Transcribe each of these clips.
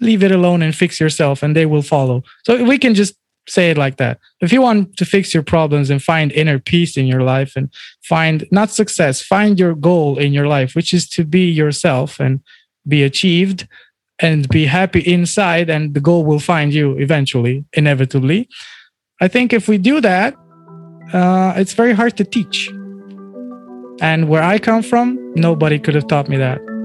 leave it alone and fix yourself and they will follow. So we can just say it like that. If you want to fix your problems and find inner peace in your life and find not success, find your goal in your life, which is to be yourself and be achieved and be happy inside, and the goal will find you eventually, inevitably. I think if we do that, uh, it's very hard to teach. And where I come from, nobody could have taught me that.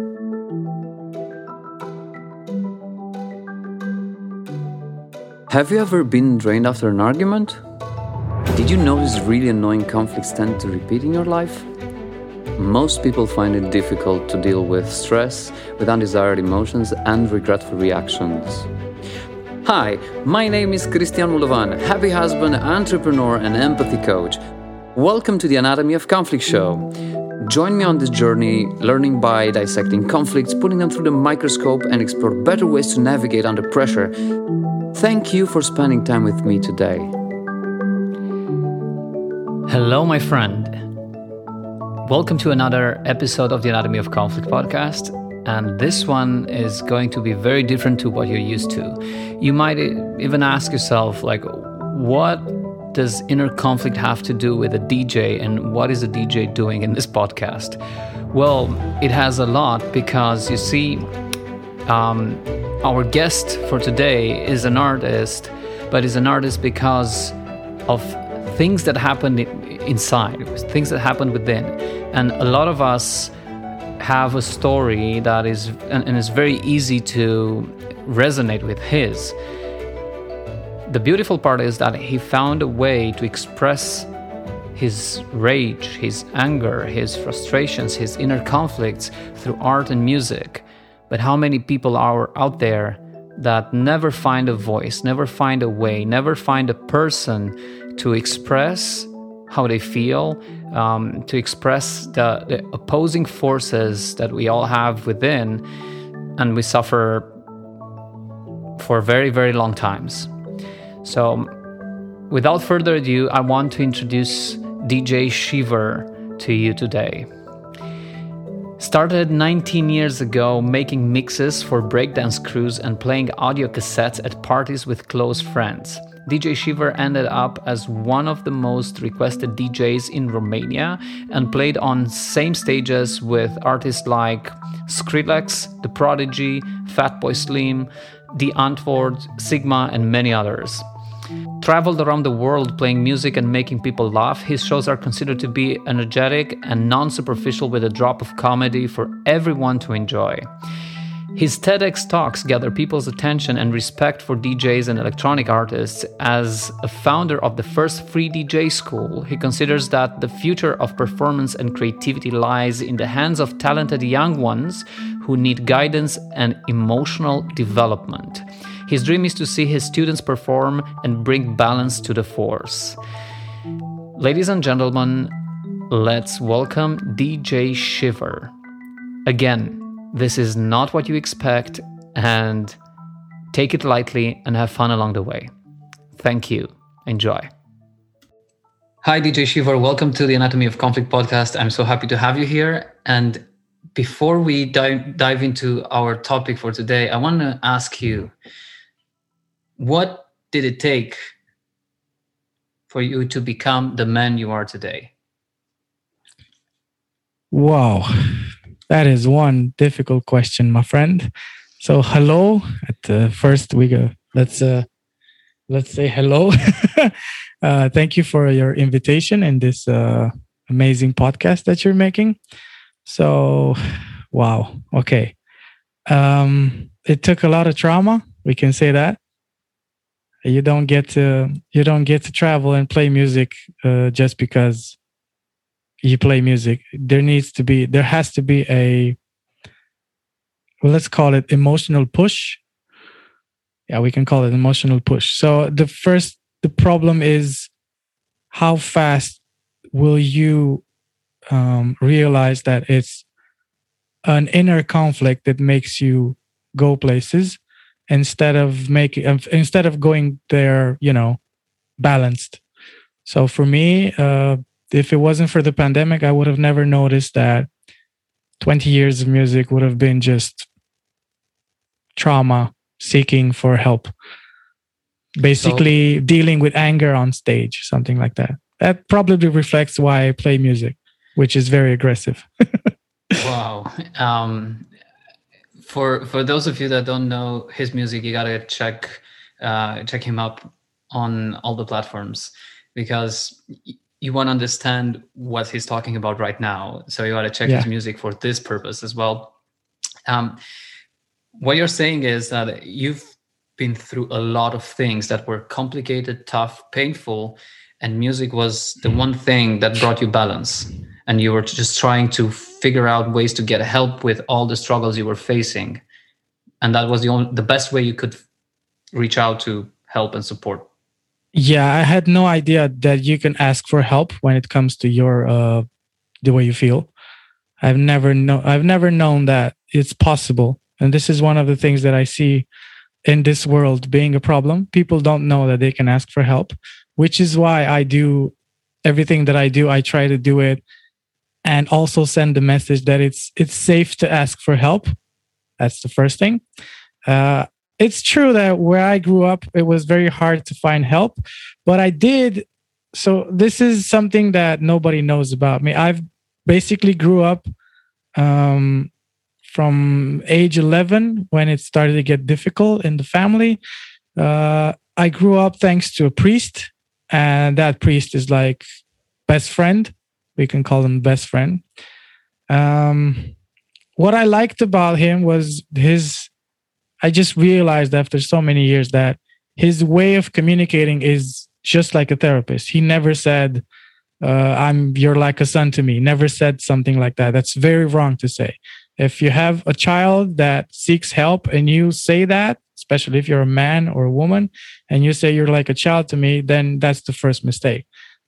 Have you ever been drained after an argument? Did you notice really annoying conflicts tend to repeat in your life? Most people find it difficult to deal with stress, with undesired emotions, and regretful reactions. Hi, my name is Christian Mulovan, happy husband, entrepreneur, and empathy coach. Welcome to the Anatomy of Conflict show. Join me on this journey, learning by dissecting conflicts, putting them through the microscope, and explore better ways to navigate under pressure Thank you for spending time with me today. Hello, my friend. Welcome to another episode of the Anatomy of Conflict podcast. And this one is going to be very different to what you're used to. You might even ask yourself, like, what does inner conflict have to do with a DJ and what is a DJ doing in this podcast? Well, it has a lot because you see, um, our guest for today is an artist, but is an artist because of things that happened inside, things that happened within. And a lot of us have a story that is, and, and is very easy to resonate with his. The beautiful part is that he found a way to express his rage, his anger, his frustrations, his inner conflicts through art and music. But how many people are out there that never find a voice, never find a way, never find a person to express how they feel, um, to express the, the opposing forces that we all have within, and we suffer for very, very long times. So, without further ado, I want to introduce DJ Shiver to you today. Started 19 years ago making mixes for breakdance crews and playing audio cassettes at parties with close friends. DJ Shiver ended up as one of the most requested DJs in Romania and played on same stages with artists like Skrillex, The Prodigy, Fatboy Slim, The Antwoord, Sigma, and many others. Traveled around the world playing music and making people laugh, his shows are considered to be energetic and non superficial with a drop of comedy for everyone to enjoy. His TEDx talks gather people's attention and respect for DJs and electronic artists. As a founder of the first free DJ school, he considers that the future of performance and creativity lies in the hands of talented young ones who need guidance and emotional development. His dream is to see his students perform and bring balance to the force. Ladies and gentlemen, let's welcome DJ Shiver. Again, this is not what you expect, and take it lightly and have fun along the way. Thank you. Enjoy. Hi, DJ Shiver. Welcome to the Anatomy of Conflict podcast. I'm so happy to have you here. And before we dive, dive into our topic for today, I want to ask you what did it take for you to become the man you are today? Wow, that is one difficult question, my friend. So, hello. At the first, we go. Let's uh, let's say hello. uh, thank you for your invitation in this uh, amazing podcast that you're making. So, wow. Okay. Um, it took a lot of trauma. We can say that you don't get to you don't get to travel and play music uh, just because you play music. There needs to be there has to be a well, let's call it emotional push. Yeah we can call it emotional push. So the first the problem is how fast will you um, realize that it's an inner conflict that makes you go places instead of making instead of going there you know balanced so for me uh, if it wasn't for the pandemic i would have never noticed that 20 years of music would have been just trauma seeking for help. Basically, so, dealing with anger on stage, something like that. That probably reflects why I play music, which is very aggressive. wow. Um, for for those of you that don't know his music, you gotta check uh, check him up on all the platforms because you want to understand what he's talking about right now. So you got to check yeah. his music for this purpose as well. Um, what you're saying is that you've been through a lot of things that were complicated, tough, painful, and music was the one thing that brought you balance. And you were just trying to figure out ways to get help with all the struggles you were facing. And that was the only, the best way you could reach out to help and support. Yeah i had no idea that you can ask for help when it comes to your uh the way you feel. I've never know i've never known that it's possible. And this is one of the things that i see in this world being a problem. People don't know that they can ask for help which is why i do everything that i do. I try to do it and also send the message that it's it's safe to ask for help that's the first thing uh, it's true that where I grew up, it was very hard to find help, but I did. So this is something that nobody knows about me. I've basically grew up um, from age 11 when it started to get difficult in the family. Uh, I grew up thanks to a priest, and that priest is like best friend. We can call him best friend. Um, what I liked about him was his I just realized after so many years that his way of communicating is just like a therapist. He never said, uh, "I'm you're like a son to me." Never said something like that. That's very wrong to say. If you have a child that seeks help and you say that, especially if you're a man or a woman, and you say you're like a child to me, then that's the first mistake.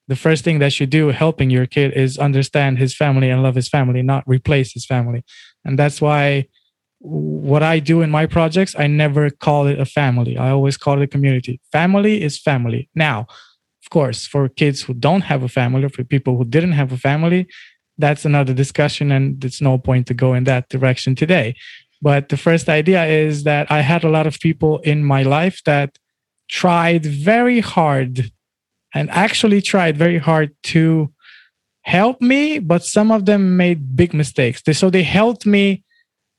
The first thing that you do helping your kid is understand his family and love his family, not replace his family. And that's why what I do in my projects, I never call it a family. I always call it a community. Family is family. Now, of course, for kids who don't have a family, or for people who didn't have a family, that's another discussion, and it's no point to go in that direction today. But the first idea is that I had a lot of people in my life that tried very hard and actually tried very hard to help me, but some of them made big mistakes. So they helped me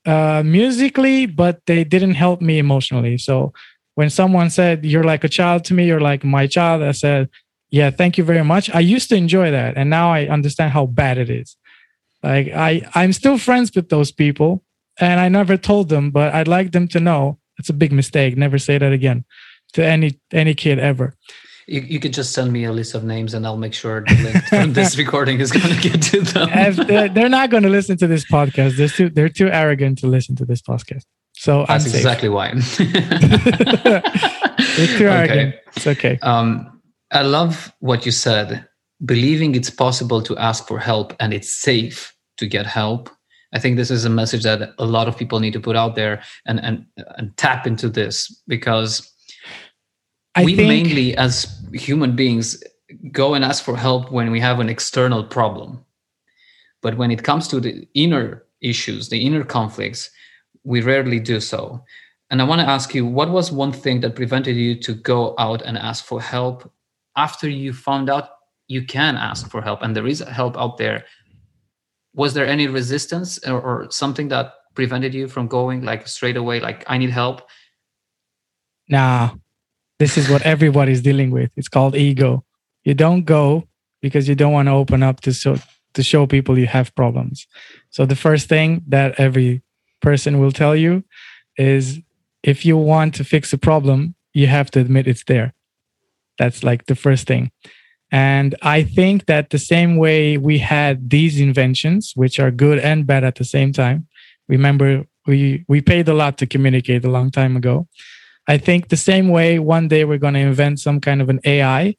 uh, musically, but they didn't help me emotionally. So when someone said, You're like a child to me, you're like my child, I said, Yeah, thank you very much. I used to enjoy that. And now I understand how bad it is. Like I, I'm still friends with those people and I never told them, but I'd like them to know it's a big mistake. Never say that again to any any kid ever. You, you could just send me a list of names and I'll make sure the link from this recording is going to get to them. they're, they're, not going to listen to this podcast. They're too, they're too arrogant to listen to this podcast. So that's exactly why. they're too arrogant. Okay. It's okay. Um, I love what you said. Believing it's possible to ask for help and it's safe to get help. I think this is a message that a lot of people need to put out there and and, and tap into this because I we think, mainly, as human beings, go and ask for help when we have an external problem. But when it comes to the inner issues, the inner conflicts, we rarely do so. And I want to ask you, what was one thing that prevented you to go out and ask for help after you found out you can ask for help and there is help out there? Was there any resistance or, or something that prevented you from going like straight away, like, I need help? Nah, this is what everybody's dealing with. It's called ego. You don't go because you don't want to open up to show to show people you have problems. So the first thing that every person will tell you is if you want to fix a problem, you have to admit it's there. That's like the first thing. And I think that the same way we had these inventions, which are good and bad at the same time. Remember, we we paid a lot to communicate a long time ago. I think the same way one day we're going to invent some kind of an AI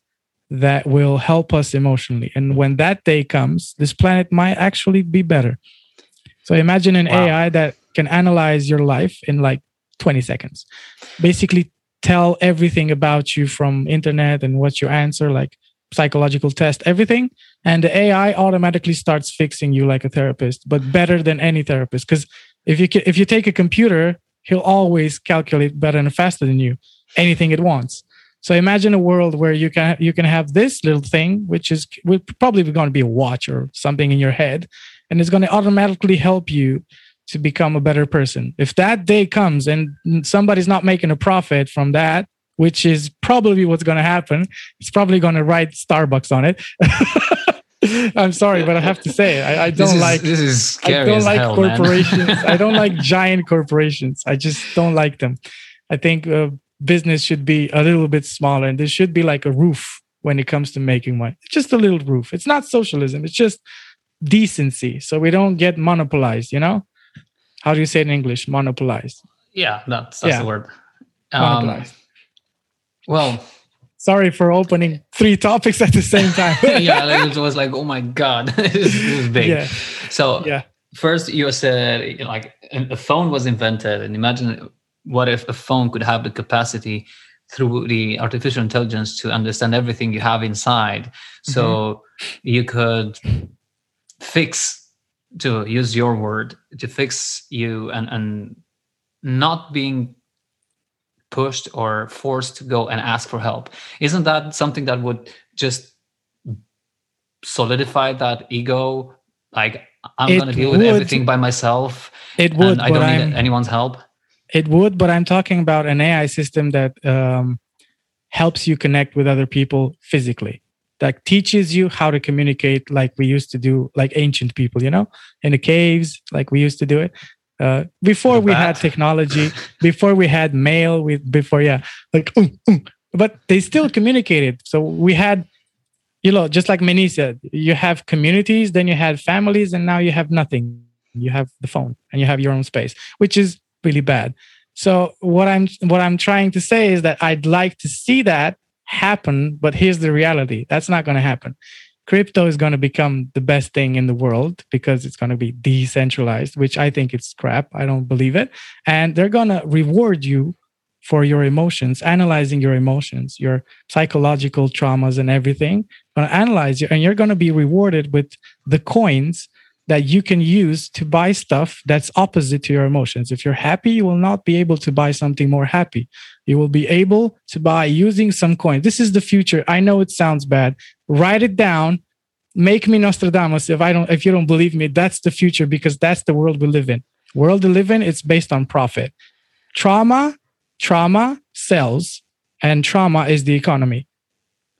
that will help us emotionally. And when that day comes, this planet might actually be better. So imagine an wow. AI that can analyze your life in like 20 seconds. Basically tell everything about you from internet and what's your answer like psychological test everything and the AI automatically starts fixing you like a therapist but better than any therapist because if you if you take a computer he'll always calculate better and faster than you anything it wants. So imagine a world where you can you can have this little thing which is will probably going to be a watch or something in your head and it's going to automatically help you to become a better person. If that day comes and somebody's not making a profit from that which is probably what's going to happen it's probably going to write starbucks on it I'm sorry, but I have to say, I, I don't this is, like. This is scary I don't like hell, corporations. I don't like giant corporations. I just don't like them. I think uh, business should be a little bit smaller, and there should be like a roof when it comes to making money. Just a little roof. It's not socialism. It's just decency, so we don't get monopolized. You know, how do you say it in English? Monopolized. Yeah, that's that's Yeah. the word. Monopolized. well, Sorry for opening three topics at the same time. yeah, like, it was like, oh my god, this is big. yeah, So yeah. first you said like a phone was invented and imagine what if a phone could have the capacity through the artificial intelligence to understand everything you have inside so Mm-hmm. you could fix to use your word to fix you and and not being pushed or forced to go and ask for help isn't that something that would just solidify that ego like i'm going to deal with would. everything by myself It would, and i don't I'm need anyone's help It would, but I'm talking about an AI system that um, helps you connect with other people physically, that teaches you how to communicate like we used to do, like ancient people, you know, in the caves, like we used to do it. Uh, before we had technology, before we had mail, with before yeah, like, "Mm, mm," but they still communicated. So we had, you know, just like Meni said, you have communities, then you had families, and now you have nothing. You have the phone and you have your own space, which is really bad. So what I'm what I'm trying to say is that I'd like to see that happen, but here's the reality. That's not going to happen. Crypto is going to become the best thing in the world because it's going to be decentralized, which I think it's crap. I don't believe it. And they're going to reward you for your emotions, analyzing your emotions, your psychological traumas and everything. Going to analyze you and you're going to be rewarded with the coins that you can use to buy stuff that's opposite to your emotions. If you're happy, you will not be able to buy something more happy. You will be able to buy using some coin. This is the future. I know it sounds bad. Write it down. Make me Nostradamus. If I don't, if you don't believe me, that's the future because that's the world we live in. World we live in, it's based on profit. Trauma, trauma sells, and trauma is the economy.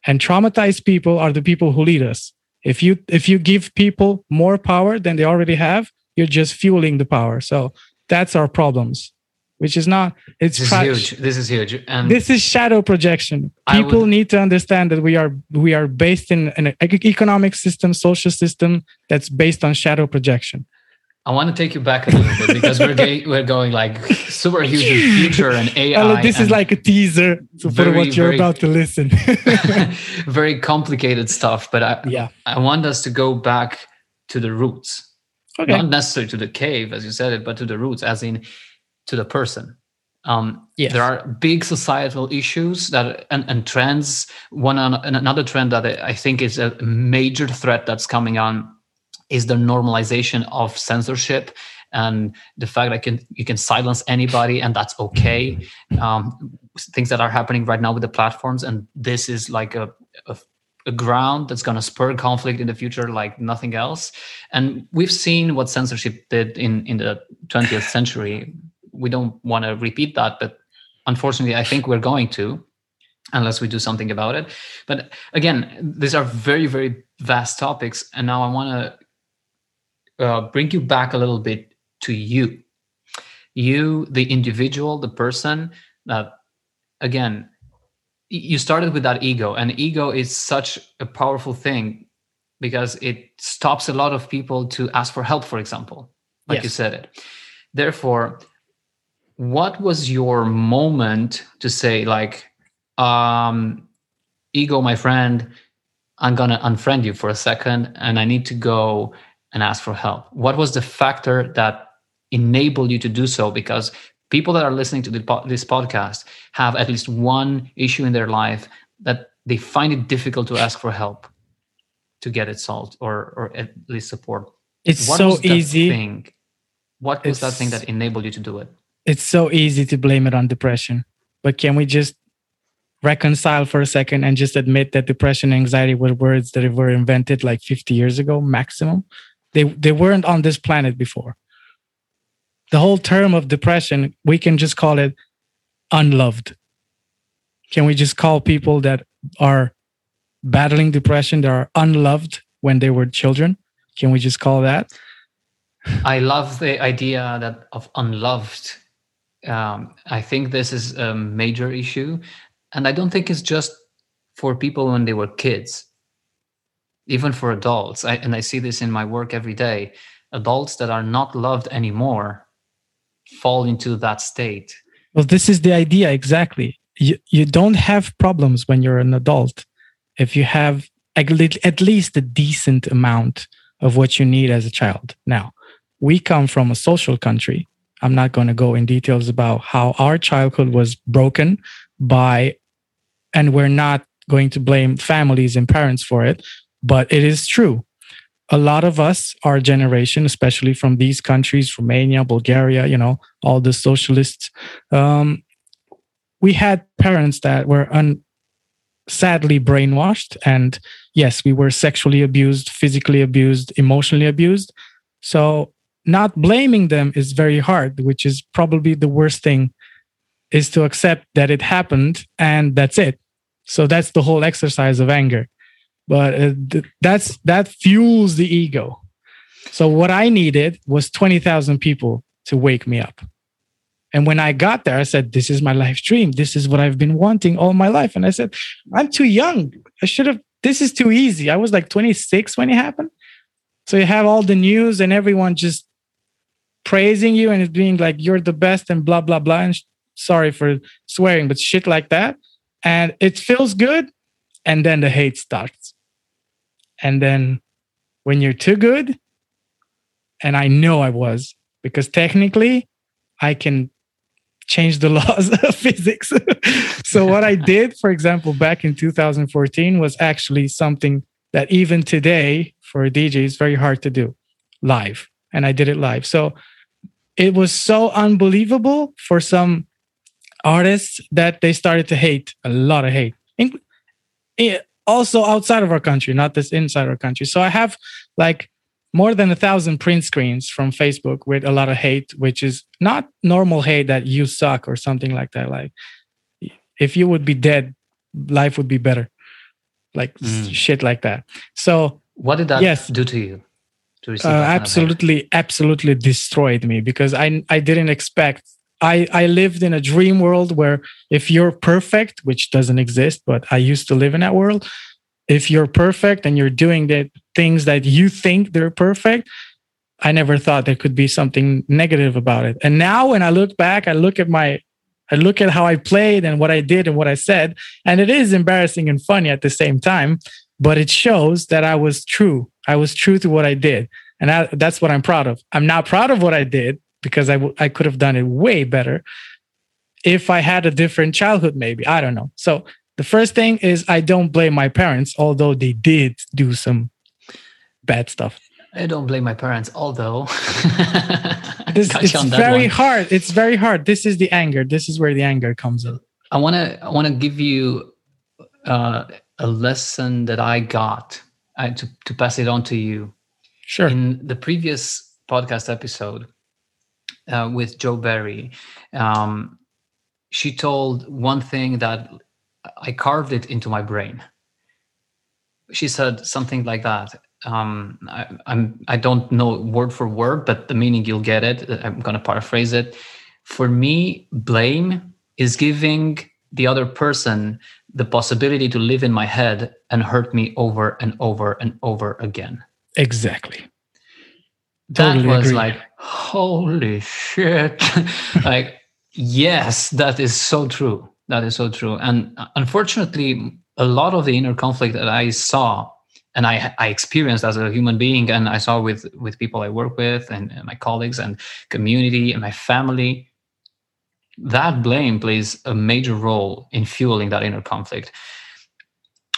And traumatized people are the people who lead us if you if you give people more power than they already have you're just fueling the power. So that's our problems which is not it's this is huge. This is huge. And this is shadow projection. People would- need to understand that we are we are based in an economic system social system that's based on shadow projection I want to take you back a little bit because we're ga- we're going like super huge future and AI. This is like a teaser for very, what you're very- about to listen very complicated stuff. But I yeah I want us to go back to the roots, okay not necessarily to the cave as you said it, but to the roots, as in to the person. Um, Yes. There are big societal issues that and, and trends. One on, and another trend that I think is a major threat that's coming on is the normalization of censorship and the fact that can you can silence anybody and that's okay. Um, things that are happening right now with the platforms and this is like a, a, a ground that's going to spur conflict in the future like nothing else. And we've seen what censorship did in in the 20th century. We don't want to repeat that but unfortunately i think we're going to unless we do something about it. But again these are very very vast topics and now i want to uh, bring you back a little bit to you. You the individual the person that again you started with that ego and ego is such a powerful thing because it stops a lot of people to ask for help for example like you said. It therefore what was your moment to say like um ego my friend i'm gonna unfriend you for a second and i need to go and ask for help? What was the factor that enabled you to do so? Because people that are listening to the this podcast have at least one issue in their life that they find it difficult to ask for help to get it solved or or at least support. It's what so easy. thing? What was that thing that enabled you to do it? It's so easy to blame it on depression. But can we just reconcile for a second and just admit that depression and anxiety were words that were invented like 50 years ago maximum? They they weren't on this planet before. The whole term of depression, we can just call it unloved. Can we just call people that are battling depression that are unloved when they were children? Can we just call that? I love the idea that of unloved. Um, I think this is a major issue, and I don't think it's just for people when they were kids. Even for adults, I, and I see this in my work every day. Adults that are not loved anymore fall into that state. Well, this is the idea exactly. You you don't have problems when you're an adult if you have at least a decent amount of what you need as a child. Now, we come from a social country. I'm not going to go in details about how our childhood was broken by, and we're not going to blame families and parents for it, but it is true. A lot of us, our generation, especially from these countries, Romania, Bulgaria, you know, all the socialists, um, we had parents that were un, sadly brainwashed. And yes, we were sexually abused, physically abused, emotionally abused. So not blaming them is very hard, which is probably the worst thing is to accept that it happened and that's it. So that's the whole exercise of anger. But uh, that's that fuels the ego. So what I needed was 20,000 people to wake me up. And when I got there, I said, This is my life dream. This is what I've been wanting all my life. And I said, I'm too young. I should have, this is too easy. I was like 26 when it happened. So you have all the news and everyone just praising you and it's being like you're the best and blah blah blah and sh- sorry for swearing but shit like that and it feels good and then the hate starts and then when you're too good and i know i was because technically i can change the laws of physics. So what i did for example back in 2014 was actually something that even today for a dj is very hard to do live. And i did it live. So it was so unbelievable for some artists that they started to hate a lot of hate eh, also outside of our country not this inside our country. So i have like more than a thousand print screens from facebook with a lot of hate which is not normal hate that you suck or something like that. Like if you would be dead life would be better. Like mm. shit like that. So what did that yes, do to you? To uh, absolutely absolutely destroyed me because i i didn't expect i i lived in a dream world where if you're perfect which doesn't exist but i used to live in that world if you're perfect and you're doing the things that you think they're perfect i never thought there could be something negative about it and now when i look back i look at my I look at how I played and what I did and what I said, and it is embarrassing and funny at the same time but it shows that I was true. I was true to what I did. And I, that's what I'm proud of. I'm not proud of what I did because I, w- I could have done it way better if I had a different childhood, maybe. I don't know. So the first thing is I don't blame my parents, although they did do some bad stuff. I don't blame my parents, although this, it's very one. hard. It's very hard. This is the anger. This is where the anger comes in. I want to I want to give you uh, a lesson that I got uh, to, to pass it on to you. Sure. In the previous podcast episode uh, with Joe Barry, um, she told one thing that I carved it into my brain. She said something like that. Um, I, I'm I don't know word for word, but the meaning you'll get it. I'm going to paraphrase it. For me, blame is giving the other person the possibility to live in my head and hurt me over and over and over again. Exactly. That totally was agree. like, holy shit. like, yes, that is so true. That is so true. And unfortunately, a lot of the inner conflict that I saw and I, I experienced as a human being and I saw with, with people I work with and, and my colleagues and community and my family that blame plays a major role in fueling that inner conflict.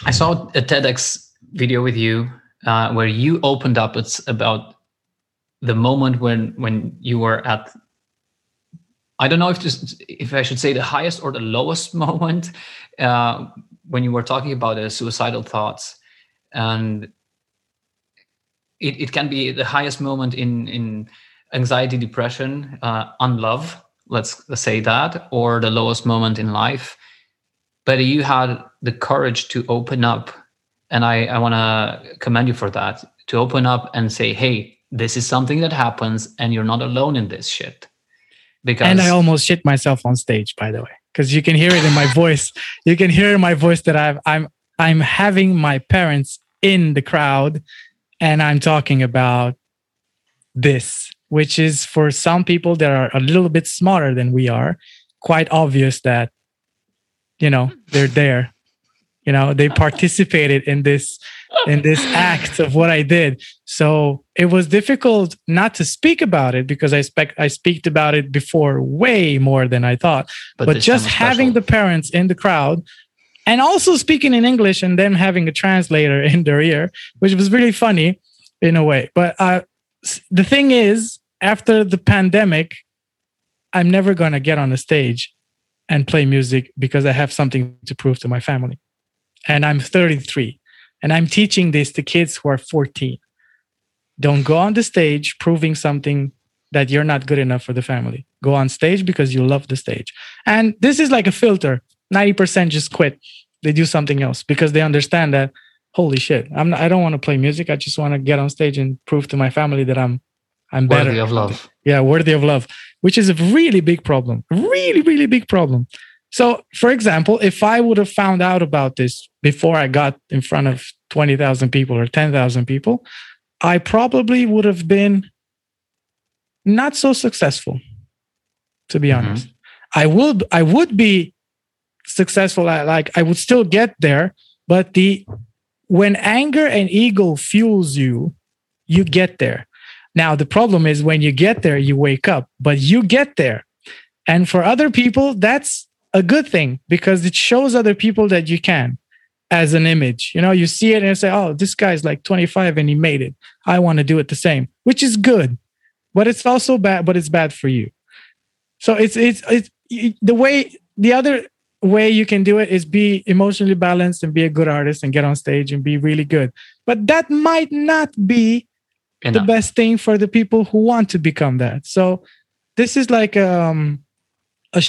I saw a TEDx video with you uh, where you opened up it's about the moment when when you were at I don't know if if I should say the highest or the lowest moment uh, when you were talking about the suicidal thoughts, and it, it can be the highest moment in in anxiety, depression, uh, unlove. Let's say that, or the lowest moment in life. But you had the courage to open up, and I I want to commend you for that. To open up and say, "Hey, this is something that happens, and you're not alone in this shit." Because and I almost shit myself on stage, by the way, because you can hear it in my voice. You can hear in my voice that I've, I'm I'm having my parents in the crowd, and I'm talking about this, which is for some people that are a little bit smarter than we are, quite obvious that you know they're there. You know they participated in this in this act of what I did. So it was difficult not to speak about it because I expect I speak about it before way more than I thought. But, but just having the parents in the crowd and also speaking in English and then having a translator in their ear, which was really funny in a way. But uh, the thing is, after the pandemic, I'm never going to get on a stage and play music because I have something to prove to my family. And I'm 33. And I'm teaching this to kids who are 14. Don't go on the stage proving something that you're not good enough for the family. Go on stage because you love the stage. And this is like a filter. 90% just quit. They do something else because they understand that holy shit, I'm not, I don't want to play music. I just want to get on stage and prove to my family that I'm I'm better. Worthy of love. Yeah, worthy of love, which is a really big problem. Really, really big problem. So, for example, if I would have found out about this before I got in front of 20,000 people or 10,000 people, I probably would have been not so successful, to be mm-hmm. honest. I would I would be successful like I would still get there, but the when anger and ego fuels you, you get there. Now the problem is when you get there, you wake up, but you get there. And for other people, that's a good thing because it shows other people that you can as an image. You know, you see it and say, oh, this guy's like 25 and he made it. I want to do it the same, which is good, but it's also bad, but it's bad for you. So it's, it's, it's the way, the other way you can do it is be emotionally balanced and be a good artist and get on stage and be really good. But that might not be Enough. the best thing for the people who want to become that. So this is like um, a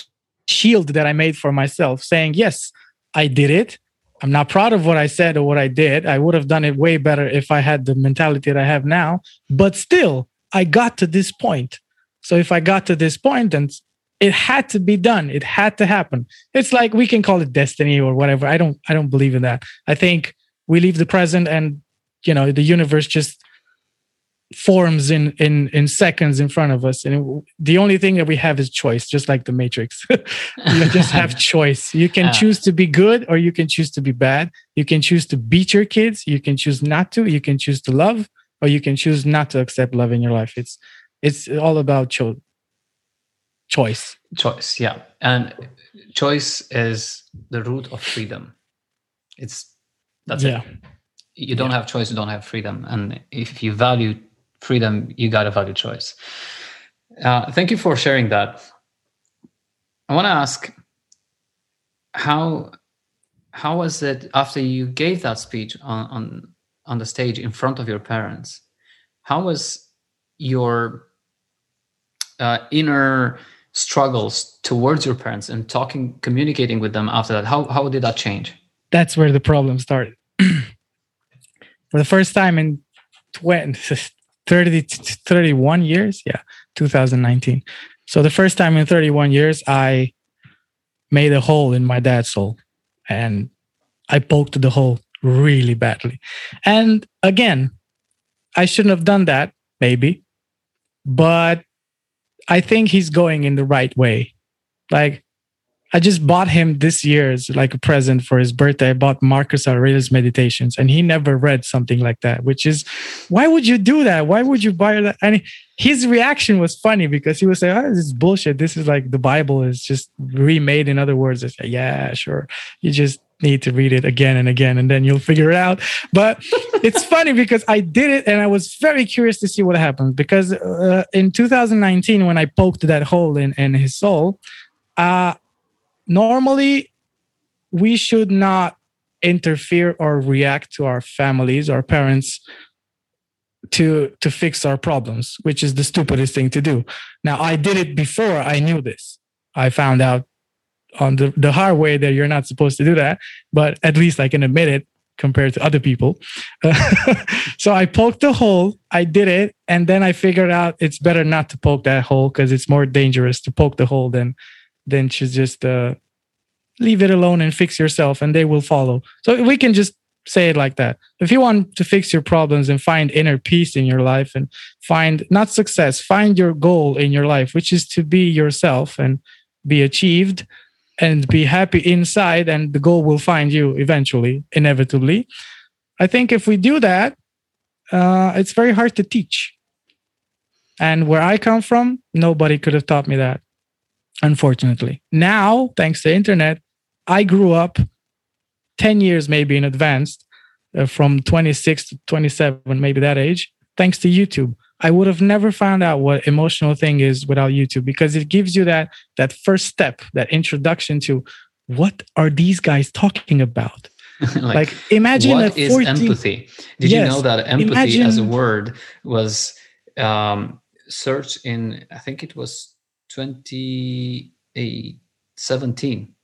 shield that I made for myself saying, yes, I did it. I'm not proud of what I said or what I did. I would have done it way better if I had the mentality that I have now. But still, I got to this point. So if I got to this point, then it had to be done. It had to happen. It's like we can call it destiny or whatever. I don't. I don't believe in that. I think we leave the present, and you know, the universe just forms in in in seconds in front of us. And the only thing that we have is choice just like the matrix. You just have choice. You can choose to be good or you can choose to be bad. You can choose to beat your kids. You can choose not to. You can choose to love or you can choose not to accept love in your life. It's it's all about cho- choice. Choice yeah. And choice is the root of freedom. It's that's yeah. it you don't yeah. have choice you don't have freedom. And if you value freedom, you got a value choice. Uh, thank you for sharing that. I want to ask how how was it after you gave that speech on, on on the stage in front of your parents? How was your uh, inner struggles towards your parents and talking, communicating with them after that? How how did that change? That's where the problem started. For the first time in 20, 30, 31 years. Yeah, 2019. So the first time in 31 years, I made a hole in my dad's soul and I poked the hole really badly. And again, I shouldn't have done that, maybe, but I think he's going in the right way. Like, I just bought him this year's like a present for his birthday. I bought Marcus Aurelius Meditations, and he never read something like that. Which is, why would you do that? Why would you buy that? And his reaction was funny because he was saying, "Oh, this is bullshit. This is like the Bible is just remade." In other words, it's like, yeah, sure. You just need to read it again and again and then you'll figure it out but it's funny because i did it and i was very curious to see what happened because uh, in 2019 when i poked that hole in, in his soul uh, normally we should not interfere or react to our families our parents to to fix our problems which is the stupidest thing to do. Now i did it before i knew this. I found out on the, the hard way that you're not supposed to do that but at least i can admit it compared to other people. So i poked the hole i did it and then i figured out it's better not to poke that hole because it's more dangerous to poke the hole than than to just uh, leave it alone and fix yourself and they will follow so we can just say it like that. If you want to fix your problems and find inner peace in your life and find not success, find your goal in your life, which is to be yourself and be achieved and be happy inside, and the goal will find you eventually, inevitably. I think if we do that, uh, it's very hard to teach. And where I come from, nobody could have taught me that, unfortunately. Now, thanks to internet, I grew up 10 years maybe in advance uh, from 26 to 27 maybe that age thanks to youtube. I would have never found out what emotional thing is without youtube because it gives you that that first step that introduction to what are these guys talking about? Like, like, imagine what 14, is empathy? Did yes, you know that empathy imagine, as a word was um, searched in i think it was 2017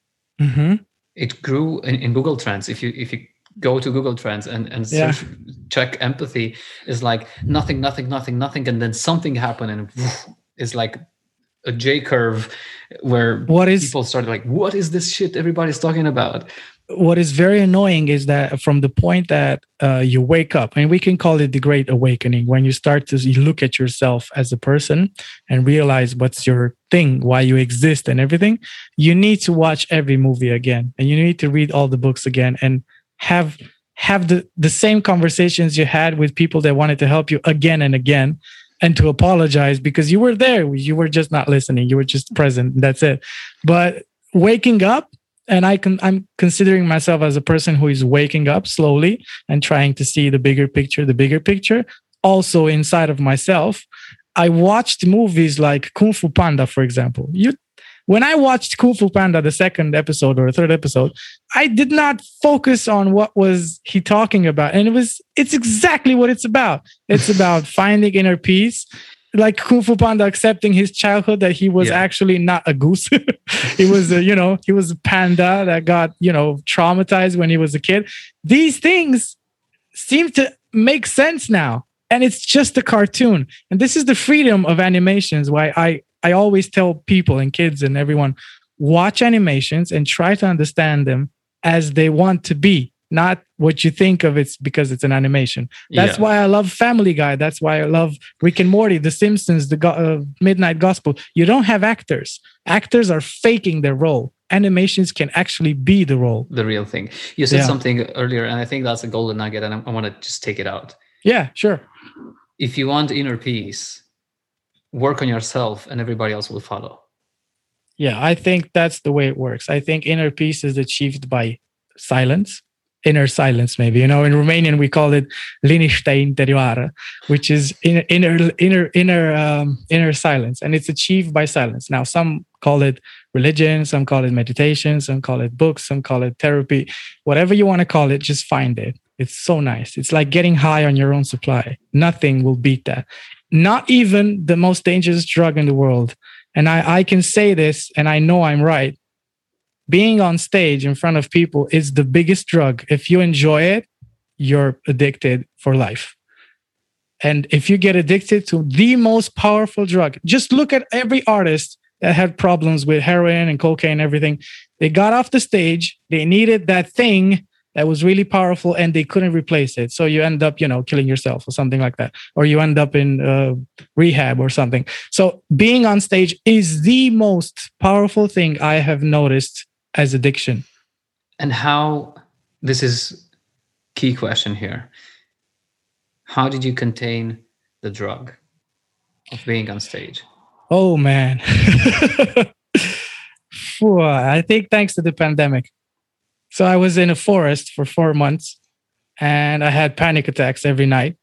mm-hmm it grew in, in Google Trends. If you if you go to Google Trends and and yeah. search, check empathy, is like nothing, nothing, nothing, nothing, and then something happened and it's like a J curve where what is people started like, what is this shit everybody's talking about? what is very annoying is that from the point that uh, you wake up, and we can call it the great awakening, when you start to look at yourself as a person and realize what's your thing, why you exist, and everything, you need to watch every movie again, and you need to read all the books again, and have have the the same conversations you had with people that wanted to help you again and again and to apologize because you were there you were just not listening you were just present that's it but waking up and I can I'm considering myself as a person who is waking up slowly and trying to see the bigger picture, the bigger picture. Also inside of myself, I watched movies like Kung Fu Panda, for example. You when I watched Kung Fu Panda, the second episode or third episode, I did not focus on what was he talking about. And it was it's exactly what it's about. It's about finding inner peace like Kung Fu Panda accepting his childhood that he was yeah. actually not a goose. he was, a, you know, he was a panda that got, you know, traumatized when he was a kid. These things seem to make sense now. And it's just a cartoon. And this is the freedom of animations. Why I, I always tell people and kids and everyone watch animations and try to understand them as they want to be not what you think of it's because it's an animation. That's yeah. why I love Family Guy. That's why I love Rick and Morty, The Simpsons, The Go- uh, Midnight Gospel. You don't have actors. Actors are faking their role. Animations can actually be the role. The real thing. You said yeah. something earlier, and I think that's a golden nugget, and I, I want to just take it out. Yeah, sure. If you want inner peace, work on yourself, and everybody else will follow. Yeah, I think that's the way it works. I think inner peace is achieved by silence inner silence maybe. You know in romanian we call it liniște interioară which is inner inner inner inner um, inner silence and it's achieved by silence. Now some call it religion some call it meditation some call it books some call it therapy. Whatever you want to call it just find it. It's so nice. It's like getting high on your own supply. Nothing will beat that not even the most dangerous drug in the world and i i can say this and i know i'm right being on stage in front of people is the biggest drug. If you enjoy it, you're addicted for life. And if you get addicted to the most powerful drug, just look at every artist that had problems with heroin and cocaine and everything. They got off the stage, they needed that thing that was really powerful and they couldn't replace it. So you end up, you know, killing yourself or something like that, or you end up in uh, rehab or something. So being on stage is the most powerful thing I have noticed as addiction. And how this is key question here. How did you contain the drug of being on stage? Oh man. I think thanks to the pandemic So I was in a forest for four months and I had panic attacks every night.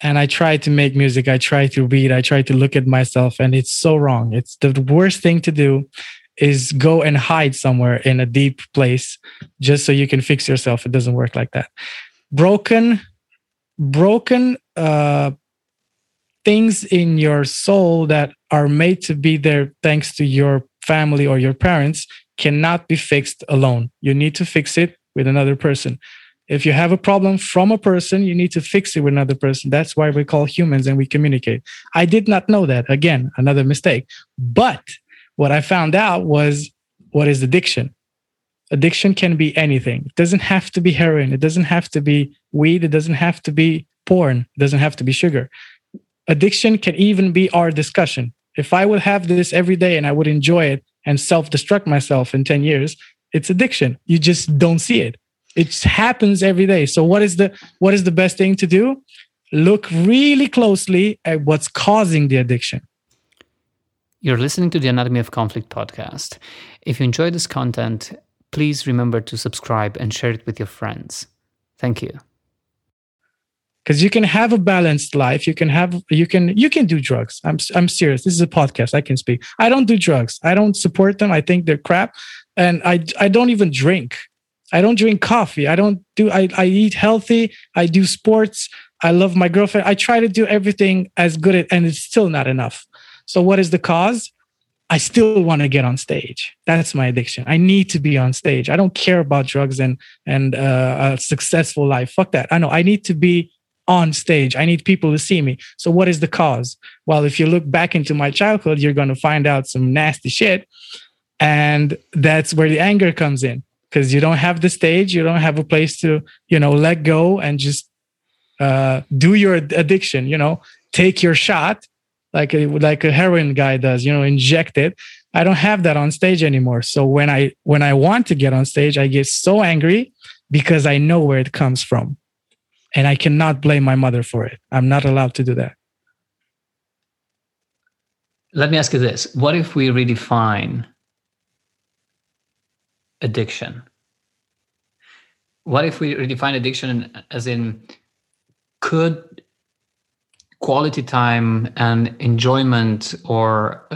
And I tried to make music. I tried to read. I tried to look at myself, and it's so wrong. It's the worst thing to do is go and hide somewhere in a deep place just so you can fix yourself. It doesn't work like that. Broken, broken uh, things in your soul that are made to be there thanks to your family or your parents cannot be fixed alone. You need to fix it with another person. If you have a problem from a person, you need to fix it with another person. That's why we call humans and we communicate. I did not know that. Again, another mistake. But what I found out was what is addiction? Addiction can be anything. It doesn't have to be heroin. It doesn't have to be weed. It doesn't have to be porn. It doesn't have to be sugar. Addiction can even be our discussion. If I would have this every day and I would enjoy it and self destruct myself in 10 years, it's addiction. You just don't see it. It happens every day. So what is the what is the best thing to do? Look really closely at what's causing the addiction. You're listening to the Anatomy of Conflict podcast. If you enjoy this content, please remember to subscribe and share it with your friends. Thank you because you can have a balanced life. You can have you can you can do drugs. I'm i'm serious. This is a podcast. I can speak. I don't do drugs. I don't support them. I think they're crap. And i i don't even drink. I don't drink coffee. I don't do i, I eat healthy. I do sports. I love my girlfriend. I try to do everything as good and it's still not enough. So what is the cause? I still want to get on stage. That's my addiction. I need to be on stage. I don't care about drugs and and uh, a successful life. Fuck that. I know. I need to be on stage. I need people to see me. So, what is the cause? Well, if you look back into my childhood, you're going to find out some nasty shit. And that's where the anger comes in because you don't have the stage, you don't have a place to, you know, let go and just uh, do your addiction, you know, take your shot like a, like a heroin guy does, you know, inject it. I don't have that on stage anymore. So when I when I want to get on stage, I get so angry because I know where it comes from and I cannot blame my mother for it. I'm not allowed to do that. Let me ask you this What if we redefine addiction? What if we redefine addiction as in could quality time and enjoyment or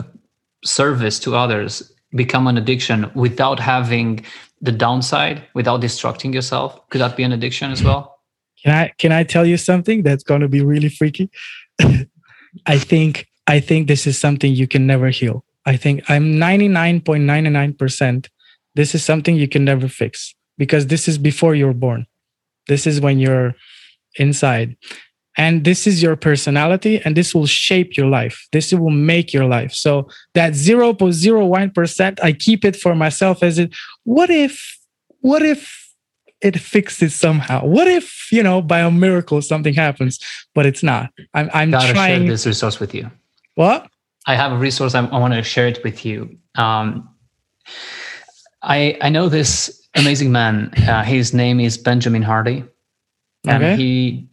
service to others become an addiction without having the downside, without destructing yourself? Could that be an addiction as well? Can I can I tell you something that's going to be really freaky? I think I think this is something you can never heal. I think I'm 99.99% this is something you can never fix because this is before you're born. This is when you're inside. And this is your personality and this will shape your life. This will make your life. So that 0.01% I keep it for myself as it what if what if it fixes somehow. What if, you know, by a miracle something happens, but it's not. I'm, I'm Gotta trying share this resource with you. What? I have a resource. I, I want to share it with you. Um, I I know this amazing man. Uh, his name is Benjamin Hardy, and okay. he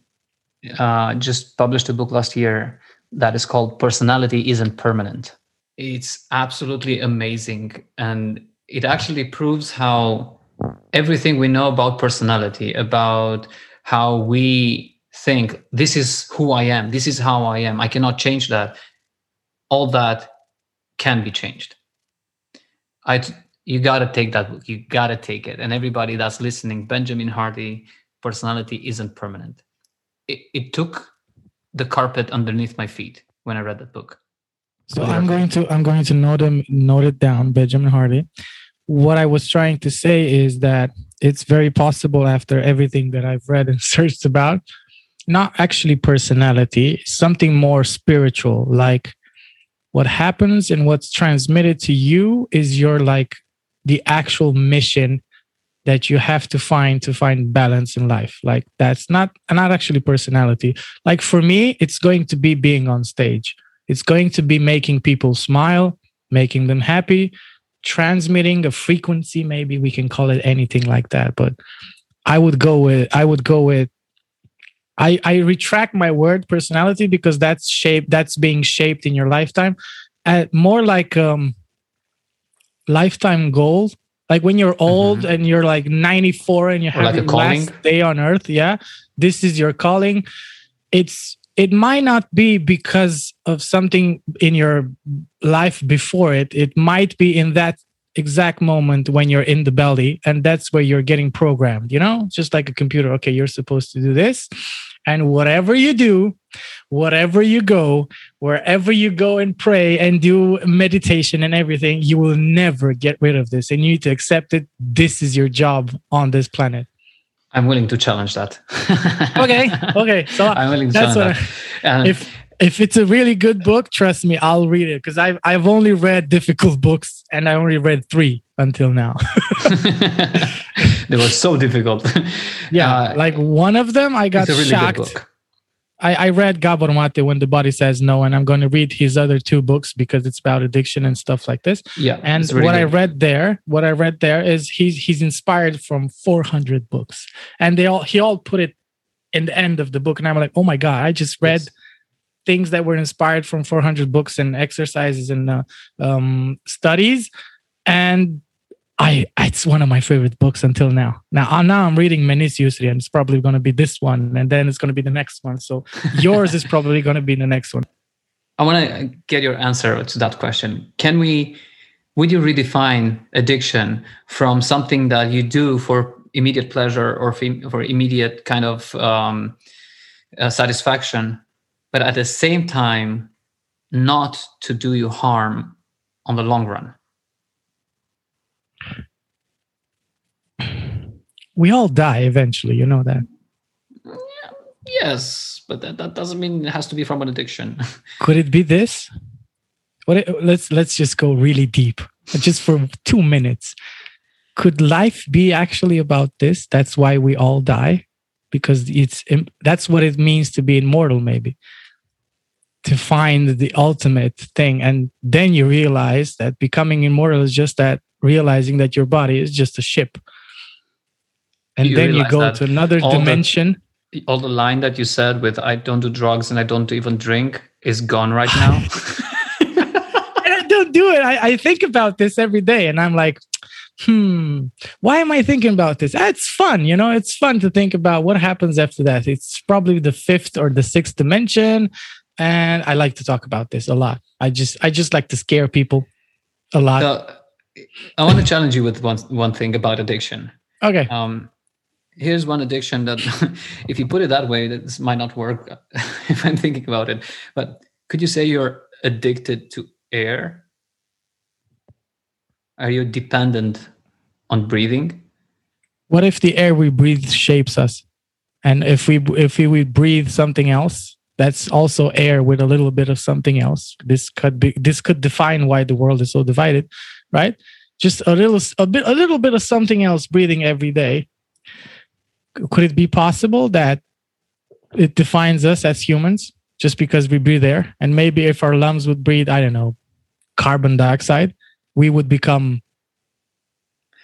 uh, just published a book last year that is called "Personality Isn't Permanent." It's absolutely amazing, and it actually proves how everything we know about personality, about how we think this is who I am, this is how I am, I cannot change that. All that can be changed. I you got to take that book. You got to take it. And everybody that's listening, Benjamin Hardy, personality isn't permanent. It, it took the carpet underneath my feet when I read that book. So I'm going to I'm going to note them note it down, Benjamin Hardy what I was trying to say is that it's very possible after everything that I've read and searched about, not actually personality, something more spiritual, like what happens and what's transmitted to you is your like the actual mission that you have to find to find balance in life. Like that's not not actually personality. Like for me it's going to be being on stage. It's going to be making people smile making them happy transmitting a frequency maybe we can call it anything like that but i would go with i would go with i i retract my word personality because that's shaped that's being shaped in your lifetime. At more like um lifetime goal. Like when you're old and you're like 94 and you have like a your last day on earth yeah this is your calling. It's it might not be because of something in your life before it. It might be in that exact moment when you're in the belly and that's where you're getting programmed you know? Just like a computer. Okay you're supposed to do this and whatever you do whatever you go wherever you go and pray and do meditation and everything you will never get rid of this and you need to accept it. This is your job on this planet I'm willing to challenge that. okay okay so I'm willing to that's challenge what that. And if if it's a really good book trust me i'll read it because i've i've only read difficult books and i only read three until now they were so difficult. yeah Uh, like one of them i got really shocked. I, I read Gabor Mate when the body says no, and I'm going to read his other two books because it's about addiction and stuff like this. Yeah, And really what I read there, what I read there is he's he's inspired from 400 books, and they all he all put it in the end of the book, and I'm like, oh my god, I just read Yes. things that were inspired from 400 books and exercises and uh, um, studies, and I it's one of my favorite books until now. Now uh, now I'm reading Menis Yusri, and it's probably going to be this one, and then it's going to be the next one. So yours is probably going to be the next one. I want to get your answer to that question. Can we, would you redefine addiction from something that you do for immediate pleasure or for, for immediate kind of um, uh, satisfaction, but at the same time, not to do you harm on the long run? We all die eventually, you know that. Yes, but that, that doesn't mean it has to be from an addiction. Could it be this? What? Let's let's just go really deep, just for two minutes. Could life be actually about this? That's why we all die, because it's that's what it means to be immortal. Maybe to find the ultimate thing, and then you realize that becoming immortal is just that realizing that your body is just a ship, and You then you go to another all the- dimension. All the line that you said with "I don't do drugs and I don't even drink" is gone right now. and I don't do it. I, I think about this every day and I'm like, hmm, why am I thinking about this? Ah, It's fun, you know, it's fun to think about what happens after that. It's probably the fifth or the sixth dimension. And I like to talk about this a lot. I just I just like to scare people a lot. So, I want to challenge you with one one thing about addiction. okay. Um, here's one addiction that, if you put it that way, this might not work. if I'm thinking about it, but could you say you're addicted to air? Are you dependent on breathing? What if the air we breathe shapes us? And if we if we would breathe something else, that's also air with a little bit of something else. This could be this could define why the world is so divided, right? Just a little a bit a little bit of something else breathing every day. Could it be possible that it defines us as humans just because we breathe air? And maybe if our lungs would breathe, I don't know, carbon dioxide, we would become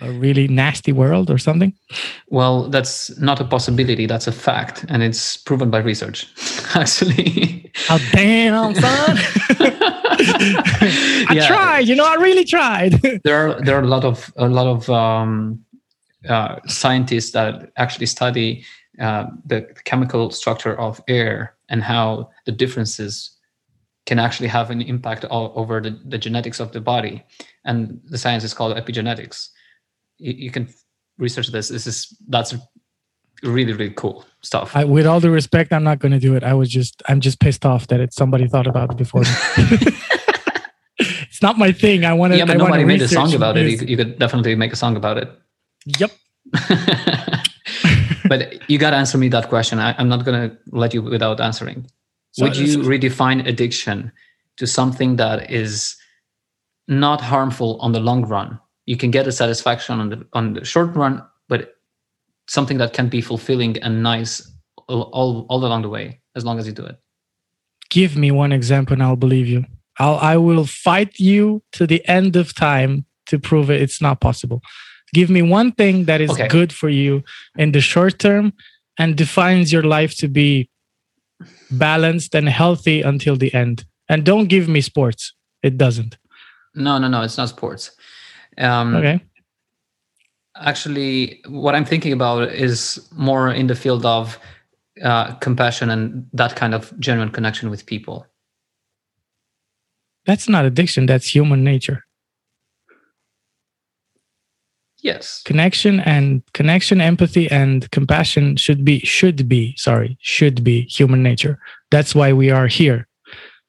a really nasty world or something. Well, that's not a possibility. That's a fact, and it's proven by research. Actually, Oh damn, son! I Yeah. tried. You know, I really tried. there are there are a lot of a lot of um, uh, scientists that actually study uh, the chemical structure of air and how the differences can actually have an impact o- over the, the genetics of the body and the science is called epigenetics you, you can research this this is that's really really cool stuff I, with all the respect, I'm not going to do it. I was just, I'm just pissed off that it somebody thought about it before. it's not my thing. I want to. yeah but I nobody made a song about it you, you could definitely make a song about it Yep. but you got to answer me that question. I, I'm not going to let you without answering. So- Would you so- redefine addiction to something that is not harmful on the long run? You can get a satisfaction on the on the short run, but something that can be fulfilling and nice all, all, all along the way, as long as you do it. Give me one example, and I'll believe you. I'll, I will fight you to the end of time to prove it. It's not possible. Give me one thing that is Okay. good for you in the short term and defines your life to be balanced and healthy until the end. And don't give me sports. It doesn't. No, no, no, it's not sports. Um, Okay. actually what I'm thinking about is more in the field of uh, compassion and that kind of genuine connection with people. That's not addiction. That's human nature. Yes. Connection and connection, empathy, and compassion should be should be sorry should be human nature. That's why we are here.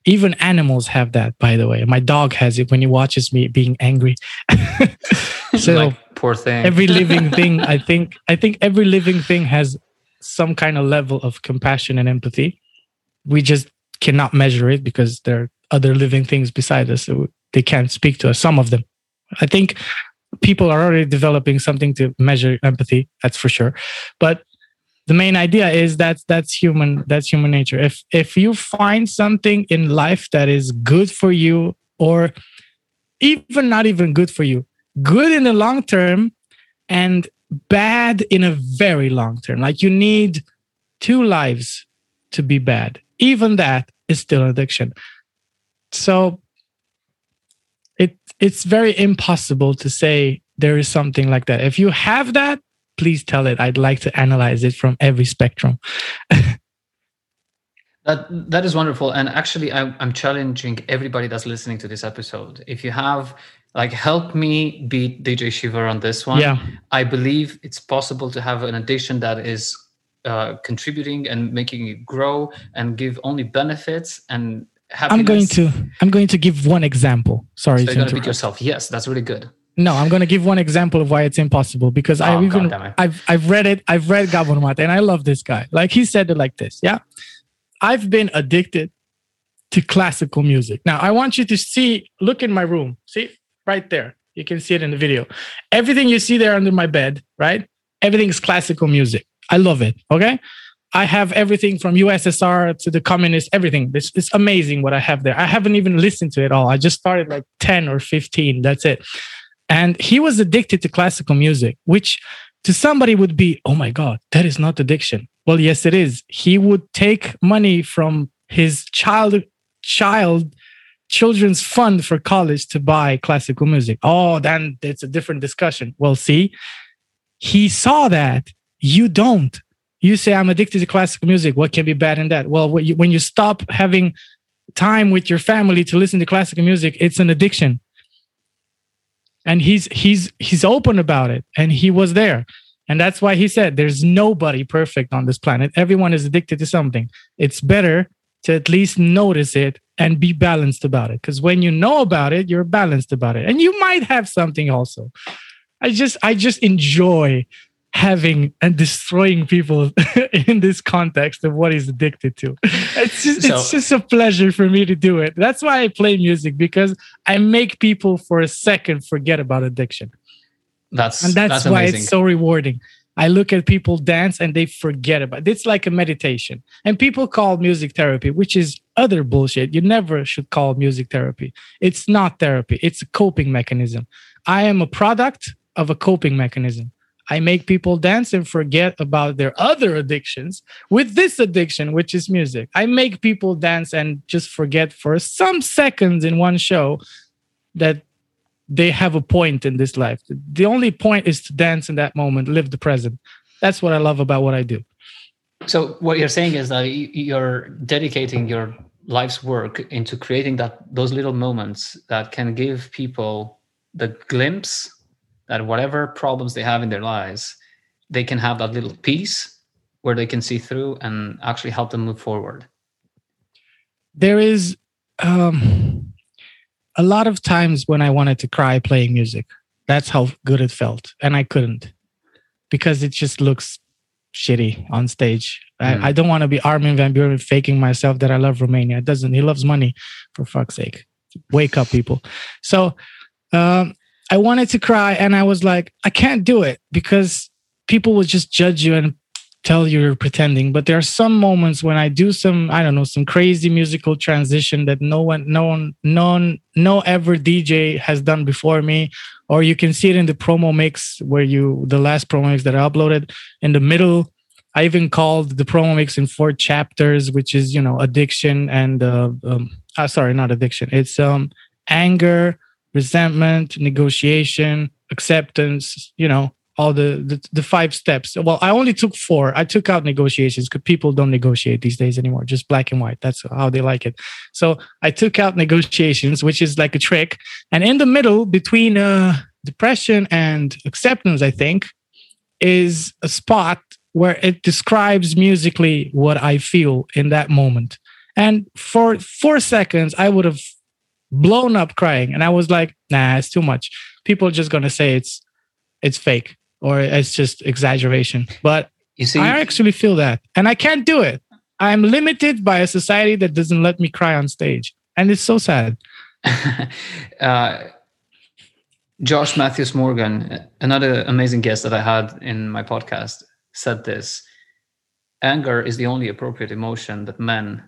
Even animals have that, by the way. My dog has it when he watches me being angry. so like, poor thing. every living thing, I think, I think every living thing has some kind of level of compassion and empathy. We just cannot measure it because there are other living things beside us. So they can't speak to us. Some of them. I think people are already developing something to measure empathy. That's for sure. But the main idea is that that's human that's human nature if if you find something in life that is good for you or even not even good for you good in the long term and bad in a very long term like you need two lives to be bad even that is still addiction so it's very impossible to say there is something like that if you have that please tell it. I'd like to analyze it from every spectrum. that that is wonderful, and actually, I'm, I'm challenging everybody that's listening to this episode. If you have like help me beat DJ Shiver on this one. Yeah. I believe it's possible to have an addition that is uh, contributing and making it grow and give only benefits and happiness. I'm going to I'm going to give one example. Sorry, so you're going to beat yourself. Yes, that's really good. No, I'm going to give one example of why it's impossible because oh, I've even I've I've read it. I've read Gabor Mate and I love this guy. Like he said it like this. Yeah, I've been addicted to classical music. Now I want you to see. Look in my room. See right there. You can see it in the video. Everything you see there under my bed, right? Everything is classical music. I love it. Okay. I have everything from USSR to the communist, everything. It's, it's amazing what I have there. I haven't even listened to it all. I just started like 10 or 15. That's it. And he was addicted to classical music, which to somebody would be, oh my God, that is not addiction. Well, yes, it is. He would take money from his child, child, children's fund for college to buy classical music. Oh, then it's a different discussion. Well, see, he saw that. You don't. You say, I'm addicted to classical music. What can be bad in that? Well, when you, stop having time with your family to listen to classical music, it's an addiction. And he's he's he's open about it and he was there. And that's why he said there's nobody perfect on this planet. Everyone is addicted to something. It's better to at least notice it and be balanced about it. Because when you know about it you're balanced about it. And you might have something also. I just i just enjoy having and destroying people in this context of what he's addicted to. It's just, so, it's just a pleasure for me to do it. That's why I play music because I make people for a second forget about addiction. That's and that's, that's why amazing. it's so rewarding. I look at people dance and they forget about it. It's like a meditation. And people call music therapy, which is other bullshit. You never should call music therapy. It's not therapy, it's a coping mechanism. I am a product of a coping mechanism. I make people dance and forget about their other addictions with this addiction, which is music. I make people dance and just forget for some seconds in one show that they have a point in this life. The only point is to dance in that moment, live the present. That's what I love about what I do. So what you're saying is that you're dedicating your life's work into creating that those little moments that can give people the glimpse that whatever problems they have in their lives, they can have that little piece where they can see through and actually help them move forward. There is um, a lot of times when I wanted to cry playing music. That's how good it felt. And I couldn't because it just looks shitty on stage. Mm. I, I, don't want to be Armin van Buuren faking myself that I love Romania. It doesn't. He loves money, for fuck's sake. Wake up, people. So um, I wanted to cry and I was like, I can't do it because people will just judge you and tell you you're pretending. But there are some moments when I do some, I don't know, some crazy musical transition that no one, no one, none, no ever DJ has done before me. Or you can see it in the promo mix where you, the last promo mix that I uploaded in the middle. I even called the promo mix in four chapters, which is, you know, addiction and, uh, um, uh, sorry, not addiction. It's um, anger, resentment, negotiation, acceptance, you know, all the, the the five steps. Well, I only took four. I took out negotiations because people don't negotiate these days anymore. Just black and white. That's how they like it. So I took out negotiations, which is like a trick. And in the middle, between uh, depression and acceptance, I think, is a spot where it describes musically what I feel in that moment. And for four seconds, I would have blown up crying. And I was like, nah, it's too much. People are just gonna say it's it's fake or it's just exaggeration. But you see, I actually feel that. And I can't do it. I'm limited by a society that doesn't let me cry on stage. And it's so sad. uh, Josh Matthews Morgan, another amazing guest that I had in my podcast, said this anger is the only appropriate emotion that men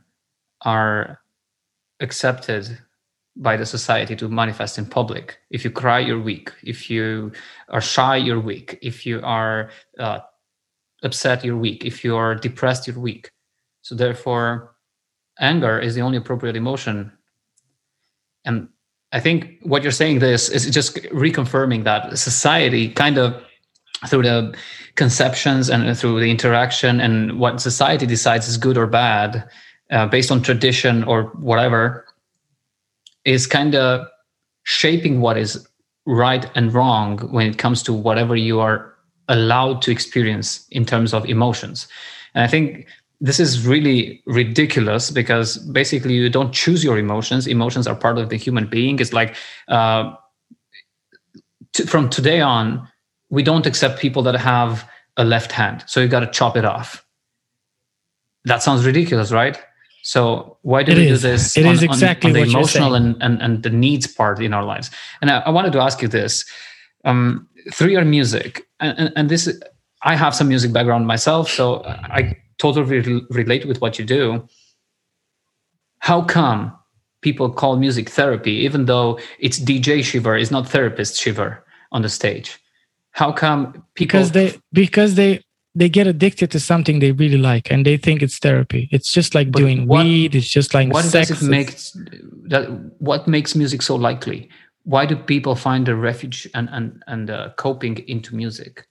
are accepted by the society to manifest in public. If you cry, you're weak. If you are shy, you're weak. If you are uh, upset, you're weak. If you are depressed, you're weak. So therefore, anger is the only appropriate emotion. And I think what you're saying this is just reconfirming that society kind of through the conceptions and through the interaction and what society decides is good or bad uh, based on tradition or whatever is kind of shaping what is right and wrong when it comes to whatever you are allowed to experience in terms of emotions. And I think this is really ridiculous because basically you don't choose your emotions. Emotions are part of the human being. It's like uh, from today on, we don't accept people that have a left hand. So you got to chop it off. That sounds ridiculous, right? So why do it we is. do this? It on, is exactly on, on the emotional and, and, and the needs part in our lives. And I, I wanted to ask you this: um, through your music, and, and, and, this, I have some music background myself, so I totally re- relate with what you do. How come people call music therapy, even though it's DJ Shiver, it's not therapist Shiver on the stage? How come people? Because they because they they get addicted to something they really like and they think it's therapy. It's just like but doing what, weed. It's just like what sex. Does it make that? What makes music so likely? Why do people find a refuge and and and uh, coping into music?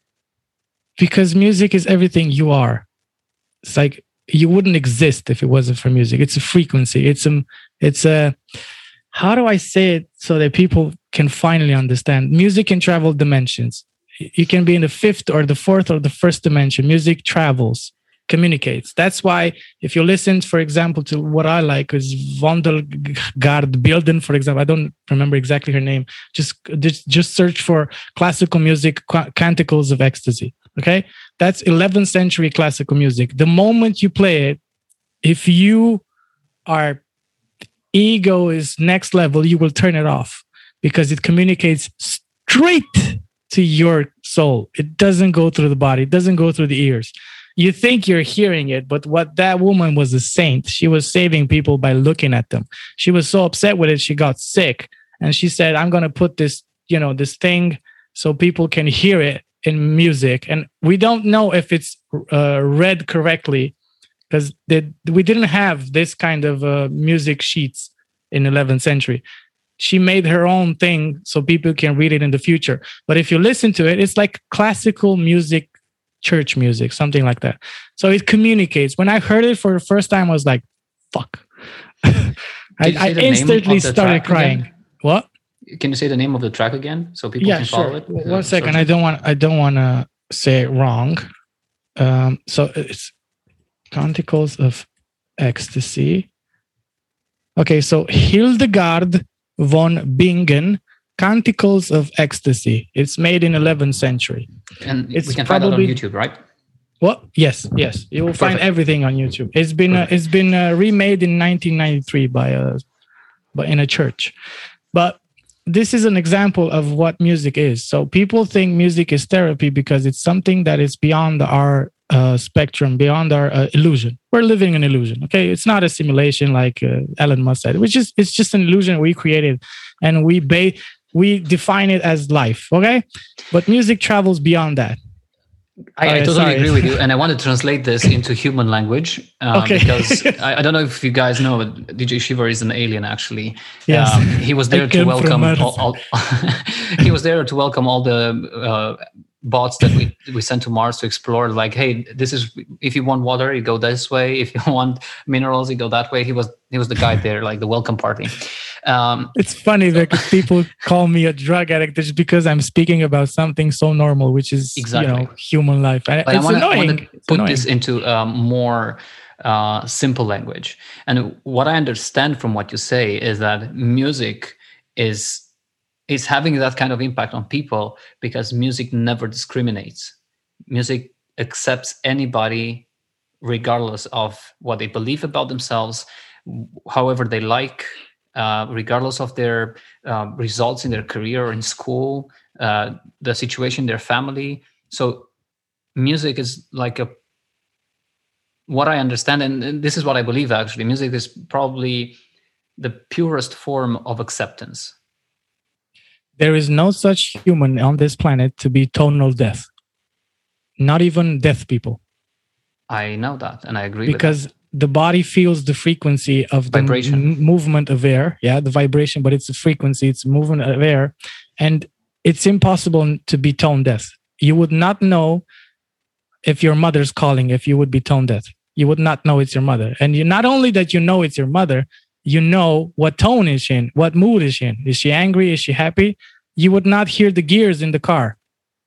Because music is everything you are. It's like you wouldn't exist if it wasn't for music. It's a frequency. It's a it's a how do I say it so that people can finally understand? Music can travel dimensions you can be in the fifth or the fourth or the first dimension. Music travels, communicates. That's why if you listen, for example, to what I like is Vondelgard Bilden, for example, I don't remember exactly her name. Just just search for classical music, canticles of ecstasy. Okay, that's 11th century classical music. The moment you play it, if you are ego is next level, you will turn it off because it communicates straight to your soul. It doesn't go through the body, it doesn't go through the ears. You think you're hearing it, but what that woman was a saint. She was saving people by looking at them. She was so upset with it, she got sick. And she said, I'm going to put this, you know, this thing so people can hear it in music. And we don't know if it's uh, read correctly because we didn't have this kind of uh, music sheets in 11th century she made her own thing so people can read it in the future. But if you listen to it, it's like classical music, church music, something like that. So it communicates. When I heard it for the first time, I was like, fuck. I, I instantly started crying. Again? What? Can you say the name of the track again so people yeah, can follow sure. it? One uh, second. I don't want I don't want to say it wrong. Um, so it's Canticles of Ecstasy. Okay, so Hildegard von Bingen, Canticles of Ecstasy. It's made in 11th century. And it's we can probably, find it on YouTube, right? What? Yes, yes. You will Perfect. find everything on YouTube. It's been uh, it's been uh, remade in 1993 by a but in a church. But this is an example of what music is. So people think music is therapy because it's something that is beyond our uh, spectrum, beyond our uh, illusion. We're living an illusion. Okay, it's not a simulation like uh, Elon Musk said. Which is it's just an illusion we created, and we ba- we define it as life. Okay, but music travels beyond that. I, I totally sorry. agree with you, and I want to translate this into human language um, okay. because I, I, don't know if you guys know, but DJ Shiver is an alien. Actually, yes. Um, he was there to welcome all, all he was there to welcome all the uh, bots that we we sent to Mars to explore. Like, hey, this is if you want water, you go this way. If you want minerals, you go that way. He was he was the guy there, like the welcome party. Um, it's funny that people call me a drug addict just because I'm speaking about something so normal, which is exactly. you know human life. And but it's I wanna, annoying. I want to put annoying. this into um, more uh, simple language. And what I understand from what you say is that music is is having that kind of impact on people because music never discriminates. Music accepts anybody regardless of what they believe about themselves, however they like, uh, regardless of their uh, results in their career or in school, uh, the situation their family. So, music is like a what I understand, and this is what I believe actually, music is probably the purest form of acceptance there is no such human on this planet to be tonal deaf. Not even deaf people. I know that, and I agree. Because the body feels the frequency of the vibration. M- movement of air. Yeah, the vibration, but it's a frequency, it's movement of air, and it's impossible to be tone deaf. You would not know if your mother's calling if you would be tone deaf. You would not know it's your mother, and you not only that you know it's your mother, you know what tone is she in, what mood is she in. Is she angry? Is she happy? You would not hear the gears in the car.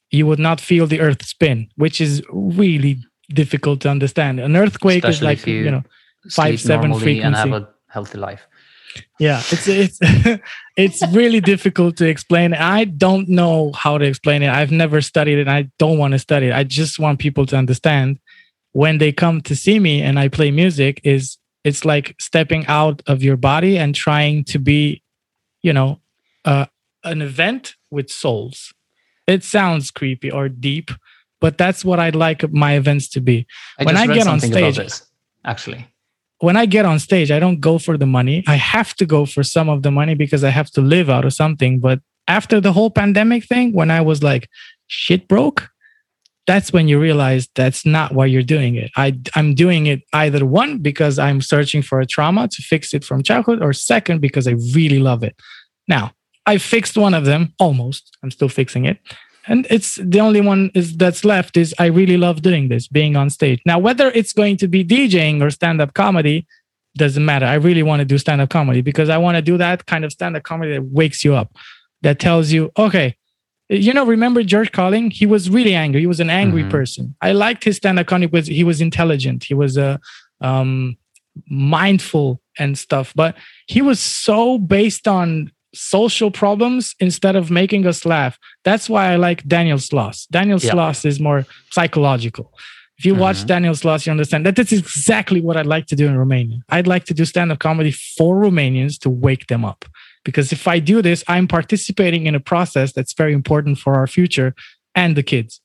You would not feel the earth spin, which is really difficult to understand. An earthquake Especially is like you, you, know five seven frequency and have a healthy life. Yeah, it's it's it's really difficult to explain. I don't know how to explain it. I've never studied it. I don't want to study it. I just want people to understand when they come to see me and I play music is it's like stepping out of your body and trying to be you know uh, an event with souls. It sounds creepy or deep but that's what i'd like my events to be. I when i get on stage this, actually. when i get on stage i don't go for the money. I have to go for some of the money because i have to live out of something. But after the whole pandemic thing when i was like shit broke that's when you realize that's not why you're doing it. I, I'm doing it either one, because I'm searching for a trauma to fix it from childhood, or second, because I really love it. Now, I fixed one of them almost. I'm still fixing it. And it's the only one is that's left is I really love doing this, being on stage. Now, whether it's going to be DJing or stand-up comedy, doesn't matter. I really want to do stand-up comedy because I want to do that kind of stand-up comedy that wakes you up, that tells you, okay, you know, remember George Carlin? He was really angry. He was an angry mm-hmm. person. I liked his stand-up comedy because he was intelligent. He was uh, um, mindful and stuff. But he was so based on social problems instead of making us laugh. That's why I like Daniel Sloss. Daniel yeah. Sloss is more psychological. If you watch mm-hmm. Daniel Sloss, you understand that this is exactly what I'd like to do in Romania. I'd like to do stand-up comedy for Romanians to wake them up because if I do this, I'm participating in a process that's very important for our future and the kids.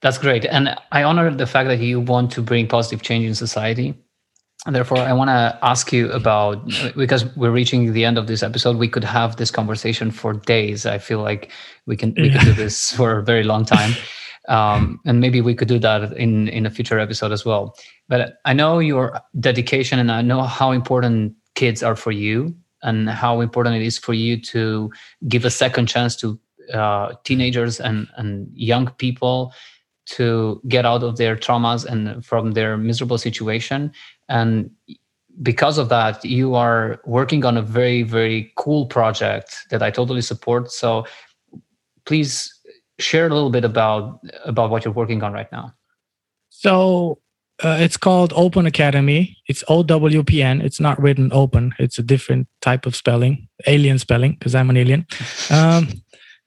That's great. And I honor the fact that you want to bring positive change in society. And therefore, I want to ask you about because we're reaching the end of this episode. We could have this conversation for days. I feel like we can we yeah. could do this for a very long time, um, and maybe we could do that in in a future episode as well. But I know your dedication, and I know how important kids are for you and how important it is for you to give a second chance to uh, teenagers and, and young people to get out of their traumas and from their miserable situation. And because of that you are working on a very very cool project that i totally support. So please share a little bit about about what you're working on right now. So uh, it's called Open Academy. It's OWPN. It's not written open. It's a different type of spelling, alien spelling, because I'm an alien. Um,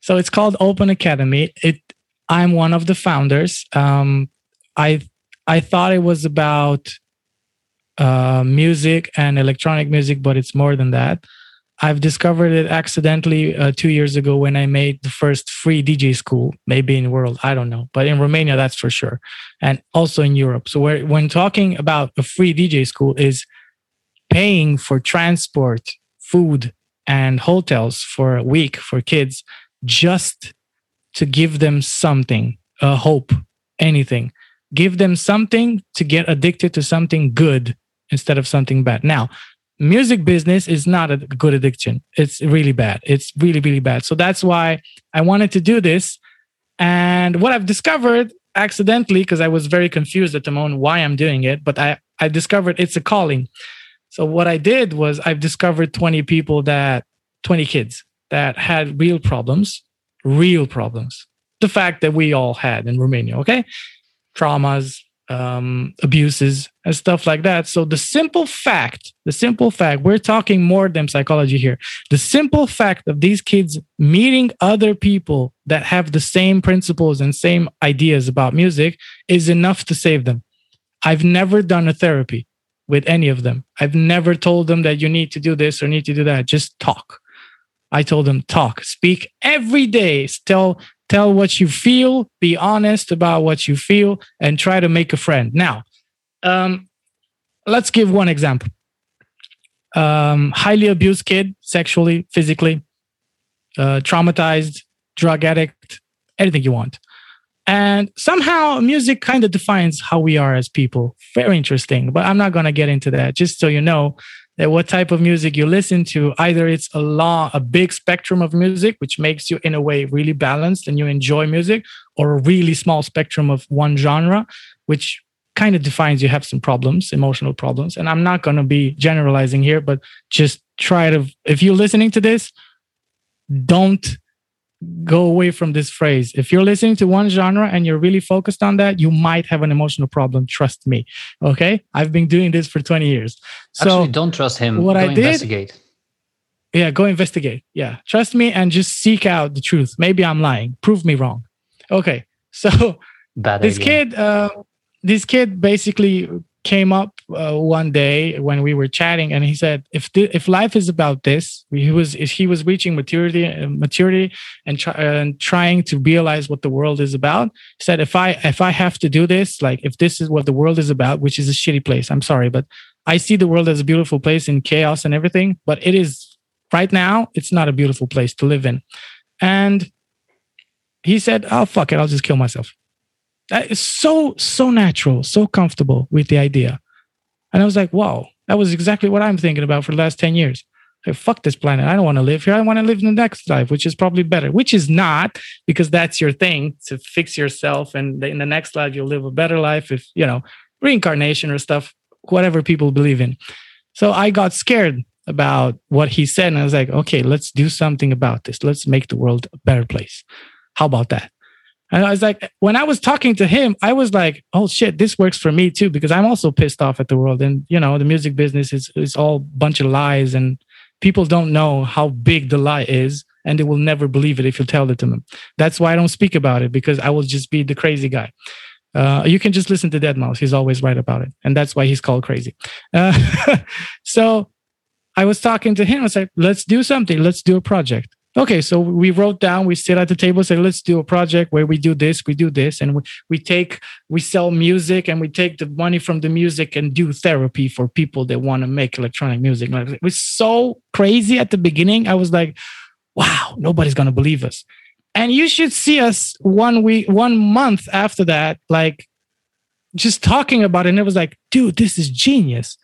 so it's called Open Academy. It. I'm one of the founders. Um, I I thought it was about uh, music and electronic music, but it's more than that. I've discovered it accidentally uh, two years ago when I made the first free DJ school, maybe in the world, I don't know, but in Romania, that's for sure, and also in Europe. So when talking about a free DJ school, is paying for transport, food, and hotels for a week for kids, just to give them something, a hope, anything. Give them something to get addicted to something good instead of something bad. Now, music business is not a good addiction. It's really bad. It's really, really bad. So that's why I wanted to do this And what I've discovered accidentally, because I was very confused at the moment why I'm doing it, but I, I discovered it's a calling. So what I did was I've discovered 20 people that 20 kids that had real problems, real problems. The fact that we all had in Romania, okay? Traumas, um, abuses, and stuff like that. So the simple fact, the simple fact, we're talking more than psychology here. The simple fact of these kids meeting other people that have the same principles and same ideas about music is enough to save them. I've never done a therapy with any of them. I've never told them that you need to do this or need to do that. Just talk. I told them talk, speak every day. Tell tell what you feel, be honest about what you feel, and try to make a friend. Now, um, let's give one example. Um, highly abused kid, sexually, physically, uh, traumatized, drug addict, anything you want. And somehow music kind of defines how we are as people. Very interesting, but I'm not going to get into that. Just so you know that what type of music you listen to, either it's a law, a big spectrum of music, which makes you in a way really balanced and you enjoy music, or a really small spectrum of one genre, which kind of defines you have some problems, emotional problems. And I'm not going to be generalizing here, but just try to, if you're listening to this, don't go away from this phrase. If you're listening to one genre and you're really focused on that, you might have an emotional problem. Trust me. Okay. I've been doing this for 20 years. So Actually, don't trust him. What go I did, investigate. Yeah, go investigate. Yeah. Trust me and just seek out the truth. Maybe I'm lying. Prove me wrong. Okay. So Bad this idea. kid, uh, this kid basically came up uh, one day when we were chatting, and he said, "If thi- if life is about this, he was he was reaching maturity, uh, maturity, and, and trying to realize what the world is about. He said, if I if I have to do this, like if this is what the world is about, which is a shitty place, I'm sorry, but I see the world as a beautiful place in chaos and everything, but it is right now, it's not a beautiful place to live in, and." He said, "Oh fuck it, I'll just kill myself." That is so so natural, so comfortable with the idea. And I was like, wow, that was exactly what I'm thinking about for the last 10 years. Like, fuck this planet. I don't want to live here. I want to live in the next life, which is probably better, which is not because that's your thing to fix yourself. And in the next life, you'll live a better life if, you know, reincarnation or stuff, whatever people believe in. So I got scared about what he said. And I was like, okay, let's do something about this. Let's make the world a better place. How about that? And I was like, when I was talking to him, I was like, oh shit, this works for me too, because I'm also pissed off at the world. And, you know, the music business is, is all bunch of lies and people don't know how big the lie is and they will never believe it if you tell it to them. That's why I don't speak about it because I will just be the crazy guy. Uh, you can just listen to deadmau5. He's always right about it. And that's why he's called crazy. Uh, so I was talking to him. I was like, let's do something. Let's do a project okay so we wrote down we sit at the table say let's do a project where we do this we do this and we, we take we sell music and we take the money from the music and do therapy for people that want to make electronic music. Like, it was so crazy at the beginning i was like wow nobody's gonna believe us. And you should see us one week one month after that like just talking about it and it was like dude this is genius.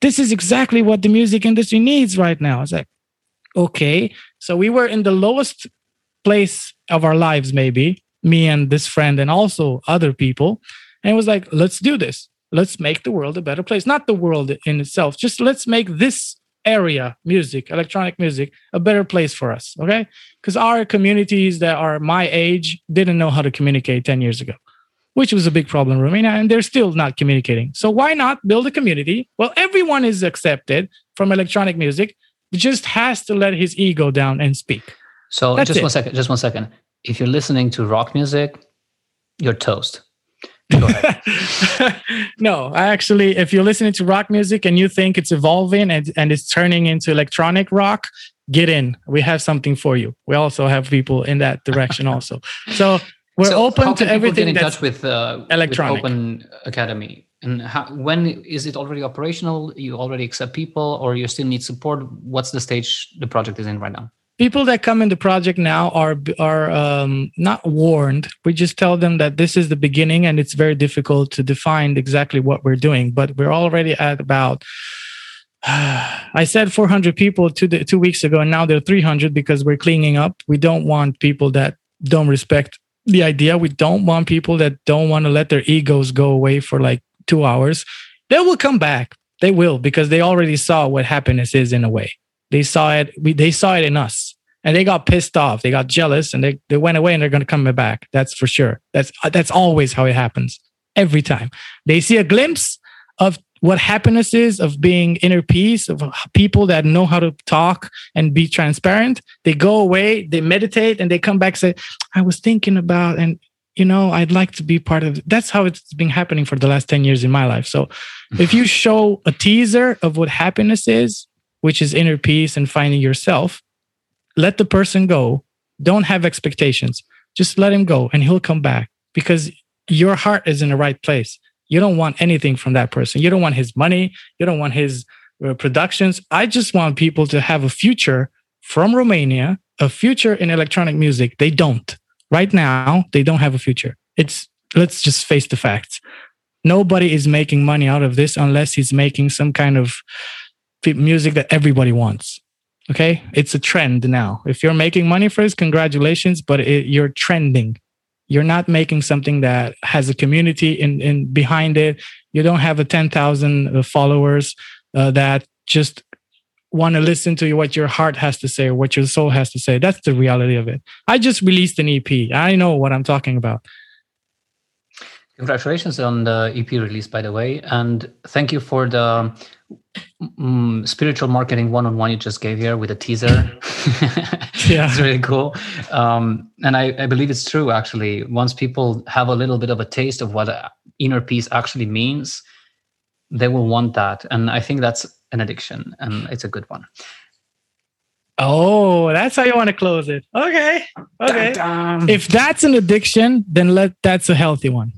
This is exactly what the music industry needs right now. It's like okay so we were in the lowest place of our lives, maybe me and this friend, and also other people. And it was like, let's do this. Let's make the world a better place. Not the world in itself, just let's make this area, music, electronic music, a better place for us. Okay. Because our communities that are my age didn't know how to communicate 10 years ago, which was a big problem in Romania. And they're still not communicating. So why not build a community? Well, everyone is accepted from electronic music just has to let his ego down and speak. So That's just it. one second. Just one second. If you're listening to rock music, you're toast. No, I actually, if you're listening to rock music and you think it's evolving and, and it's turning into electronic rock, get in. We have something for you. We also have people in that direction also. So we're So open to everything Get in that's touch with uh, electronic. With Open Academy. And how, when is it already operational? You already accept people, or you still need support? What's the stage the project is in right now? people that come in the project now are are um, not warned. We just tell them that this is the beginning, and it's very difficult to define exactly what we're doing. But we're already at about. I said 400 people two two weeks ago, and now they're 300 because we're cleaning up. We don't want people that don't respect the idea. We don't want people that don't want to let their egos go away for like two hours. They will come back. They will because they already saw what happiness is in a way. They saw it. We, they saw it in us, and they got pissed off. They got jealous, and they they went away, and they're going to come back. That's for sure. That's that's always how it happens. Every time they see a glimpse of what happiness is of being inner peace of people that know how to talk and be transparent they go away they meditate and they come back say i was thinking about and you know i'd like to be part of it. that's how it's been happening for the last 10 years in my life so if you show a teaser of what happiness is which is inner peace and finding yourself let the person go don't have expectations just let him go and he'll come back because your heart is in the right place you don't want anything from that person. You don't want his money. You don't want his uh, productions. I just want people to have a future from Romania, a future in electronic music. They don't. Right now, they don't have a future. It's let's just face the facts. Nobody is making money out of this unless he's making some kind of music that everybody wants. Okay, it's a trend now. If you're making money for this, congratulations, but it, you're trending you're not making something that has a community in, in behind it you don't have a 10,000 uh, followers uh, that just want to listen to what your heart has to say or what your soul has to say. That's the reality of it. I just released an ep i know what i'm talking about. Congratulations on the ep release by the way and thank you for the mm, spiritual marketing one-on-one you just gave here with a teaser. Yeah. It's really cool. Um, and I, I, believe it's true actually. Once people have a little bit of a taste of what inner peace actually means they will want that. And i think that's an addiction and it's a good one Oh, that's how you want to close it. Okay. Okay. Dun, dun. If that's an addiction, then let that's a healthy one.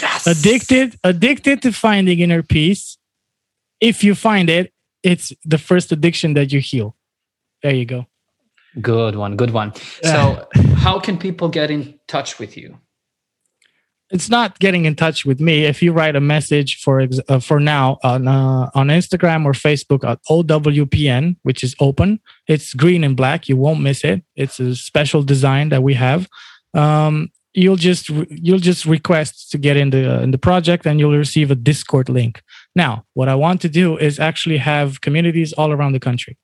Yes. Addicted, addicted to finding inner peace if you find it, it's the first addiction that you heal. There you go. Good one. Good one. So, how can people get in touch with you? It's not getting in touch with me. If you write a message for uh, for now on uh, on Instagram or Facebook at OWPN, which is open, it's green and black. You won't miss it. It's a special design that we have. Um, you'll just you'll just request to get in the uh, in the project, and you'll receive a Discord link. Now, what I want to do is actually have communities all around the country,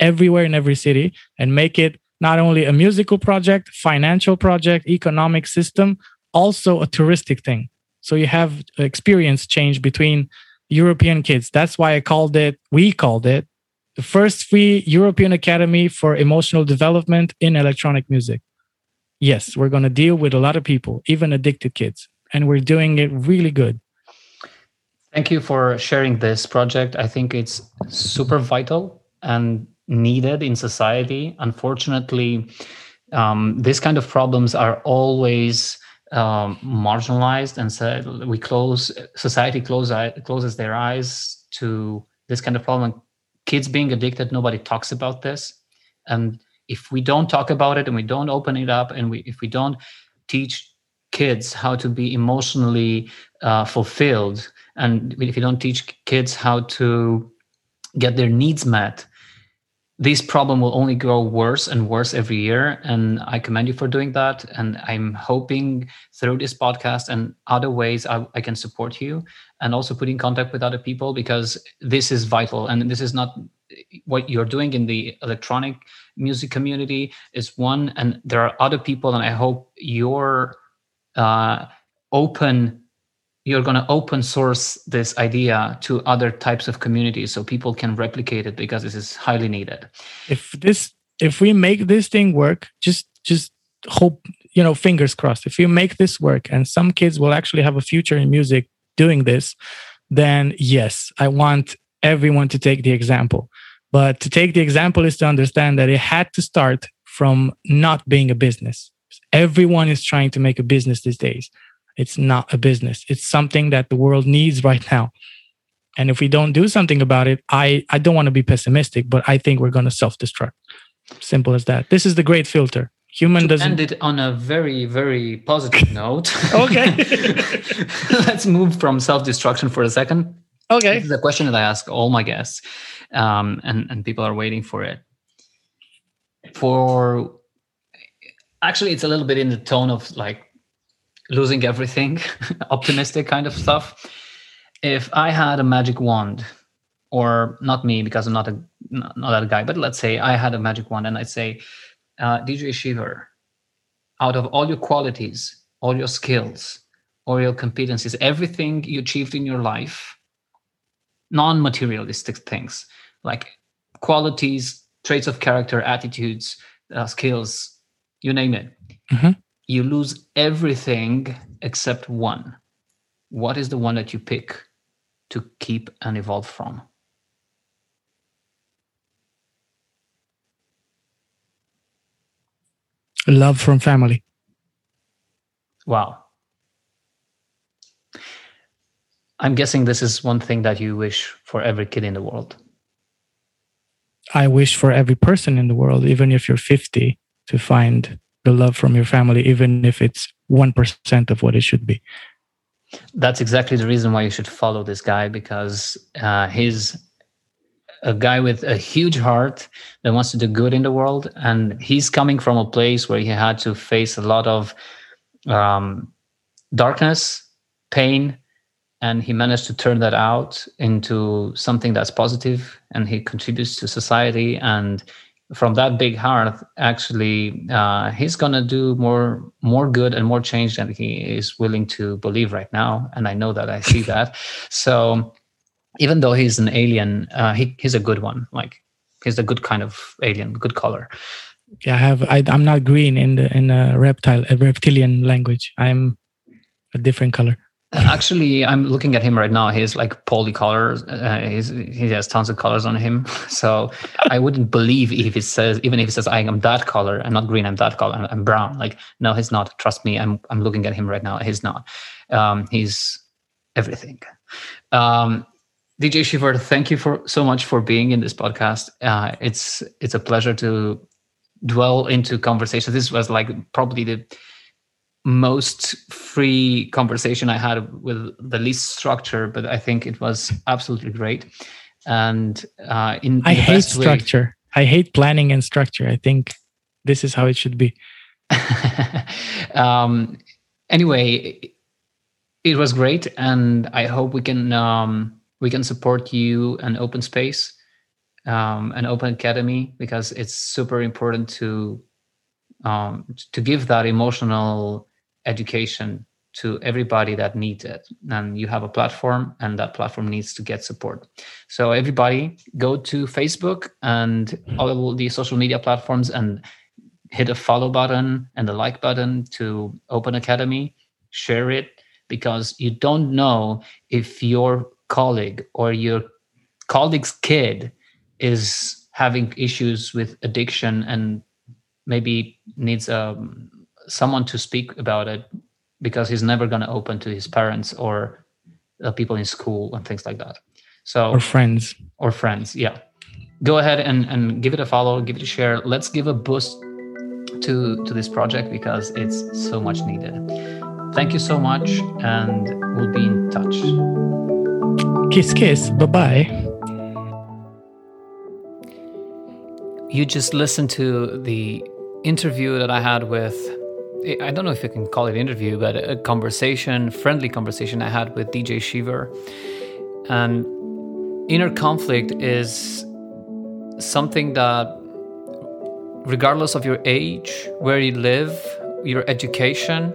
everywhere in every city, and make it not only a musical project, financial project, economic system, also a touristic thing. So you have experience change between European kids. That's why I called it, we called it, the first free European Academy for Emotional Development in Electronic Music. Yes, we're going to deal with a lot of people, even addicted kids, and we're doing it really good. Thank you for sharing this project. I think it's super vital and needed in society. Unfortunately, um, these kind of problems are always um, marginalized, and so we close society close, closes their eyes to this kind of problem. Kids being addicted, nobody talks about this, and if we don't talk about it and we don't open it up, and we if we don't teach kids how to be emotionally uh, fulfilled and if you don't teach kids how to get their needs met this problem will only grow worse and worse every year and i commend you for doing that and i'm hoping through this podcast and other ways I, I, can support you and also put in contact with other people because this is vital and this is not what you're doing in the electronic music community is one and there are other people and i hope your uh, open you're going to open source this idea to other types of communities so people can replicate it because this is highly needed. If this if we make this thing work just just hope you know fingers crossed. If you make this work and some kids will actually have a future in music doing this then yes i want everyone to take the example. But to take the example is to understand that it had to start from not being a business. Everyone is trying to make a business these days it's not a business. It's something that the world needs right now. And if we don't do something about it, I, I don't want to be pessimistic, but I think we're going to self destruct. Simple as that. This is the great filter. Human to doesn't. End it on a very, very positive note. okay. Let's move from self destruction for a second. Okay. This is a question that I ask all my guests, um, and, and people are waiting for it. For actually it's a little bit in the tone of like losing everything, optimistic kind of stuff. If I had a magic wand, or not me because I'm not a not that guy, but let's say I had a magic wand and I'd say, uh, DJ Shiver, out of all your qualities, all your skills, all your competencies, everything you achieved in your life, non-materialistic things like qualities, traits of character, attitudes, uh, skills, you name it. Mm-hmm. You lose everything except one. What is the one that you pick to keep and evolve from? Love from family. Wow. I'm guessing this is one thing that you wish for every kid in the world. I wish for every person in the world, even if you're 50, to find the love from your family, even if it's 1% of what it should be. That's exactly the reason why you should follow this guy because uh, he's a guy with a huge heart that wants to do good in the world. And he's coming from a place where he had to face a lot of um, darkness, pain, and he managed to turn that out into something that's positive and he contributes to society and from that big heart actually uh, he's gonna do more more good and more change than he is willing to believe right now. And i know that i see that. So even though he's an alien uh, he, he's a good one. Like he's a good kind of alien good color. Yeah i have I, i'm not green in the in a reptile a reptilian language. I'm a different color Actually, I'm looking at him right now. He's like polycolor. Uh, he's, he has tons of colors on him. So I wouldn't believe if it says, even if it says I am that color, I'm not green, I'm that color, I'm, I'm brown. Like, no, he's not. Trust me, I'm I'm looking at him right now. He's not. Um, he's everything. Um, DJ Shiver, thank you for so much for being in this podcast. Uh, it's it's a pleasure to dwell into conversation. This was like probably the most free conversation I had with the least structure, but I think it was absolutely great. And uh, in, in I hate structure. Way, I hate planning and structure. I think this is how it should be. um, anyway, it was great, and I hope we can um, we can support you and Open Space, um, and Open Academy because it's super important to um, to give that emotional education to everybody that needs it. And you have a platform and that platform needs to get support. So everybody go to facebook and all the social media platforms and hit a follow button and the like button to open academy. Share it because you don't know if your colleague or your colleague's kid is having issues with addiction and maybe needs um, someone to speak about it because he's never going to open to his parents or uh, people in school and things like that. So or friends or friends, yeah. Go ahead and and give it a follow, give it a share. Let's give a boost to to this project because it's so much needed. Thank you so much, and we'll be in touch. Kiss, kiss. Bye bye. You just listened to the interview that I had with I don't know if you can call it interview, but a conversation, friendly conversation I had with DJ Shiver. And inner conflict is something that, regardless of your age, where you live, your education,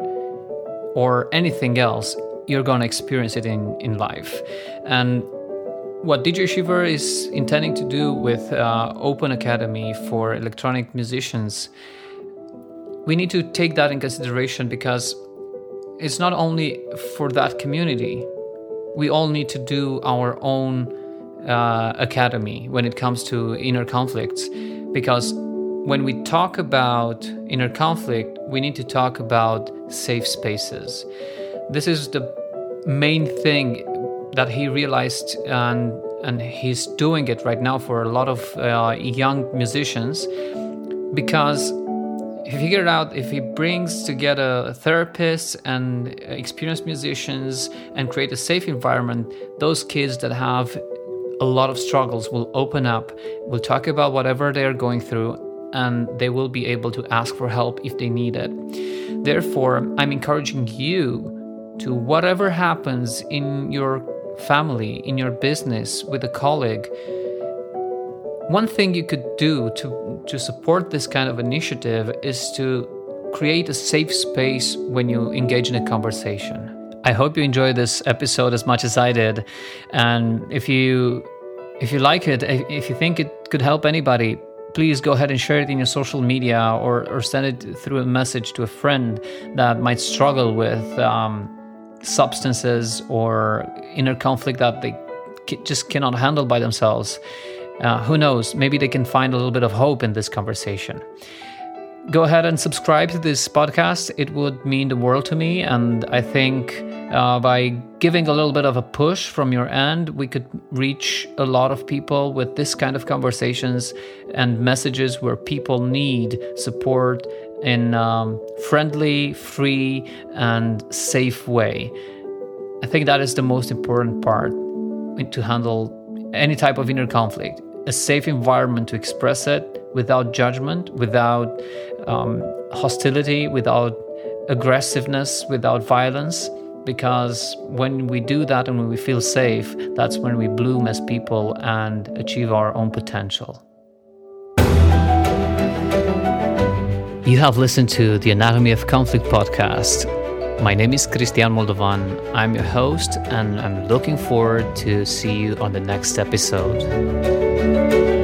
or anything else, you're going to experience it in, in life. And what DJ Shiver is intending to do with uh, Open Academy for electronic musicians we need to take that in consideration because it's not only for that community. We all need to do our own uh, academy when it comes to inner conflicts because when we talk about inner conflict, we need to talk about safe spaces. This is the main thing that he realized and and he's doing it right now for a lot of uh, young musicians because he figured out if he brings together therapists and experienced musicians and create a safe environment, those kids that have a lot of struggles will open up, will talk about whatever they're going through, and they will be able to ask for help if they need it. Therefore, I'm encouraging you to whatever happens in your family, in your business, with a colleague. One thing you could do to, to support this kind of initiative is to create a safe space when you engage in a conversation. I hope you enjoyed this episode as much as I did. And if you if you like it, if you think it could help anybody, please go ahead and share it in your social media or, or send it through a message to a friend that might struggle with um, substances or inner conflict that they just cannot handle by themselves. Uh, who knows? Maybe they can find a little bit of hope in this conversation go ahead and subscribe to this podcast. It would mean the world to me. And I think uh, by giving a little bit of a push from your end, we could reach a lot of people with this kind of conversations and messages where people need support in um, friendly, free, and safe way. I think that is the most important part to handle any type of inner conflict a safe environment to express it without judgment, without um, hostility, without aggressiveness, without violence. Because when we do that and when we feel safe, that's when we bloom as people and achieve our own potential. You have listened to the Anatomy of Conflict podcast. My name is Christian Moldovan. I'm your host, and I'm looking forward to see you on the next episode.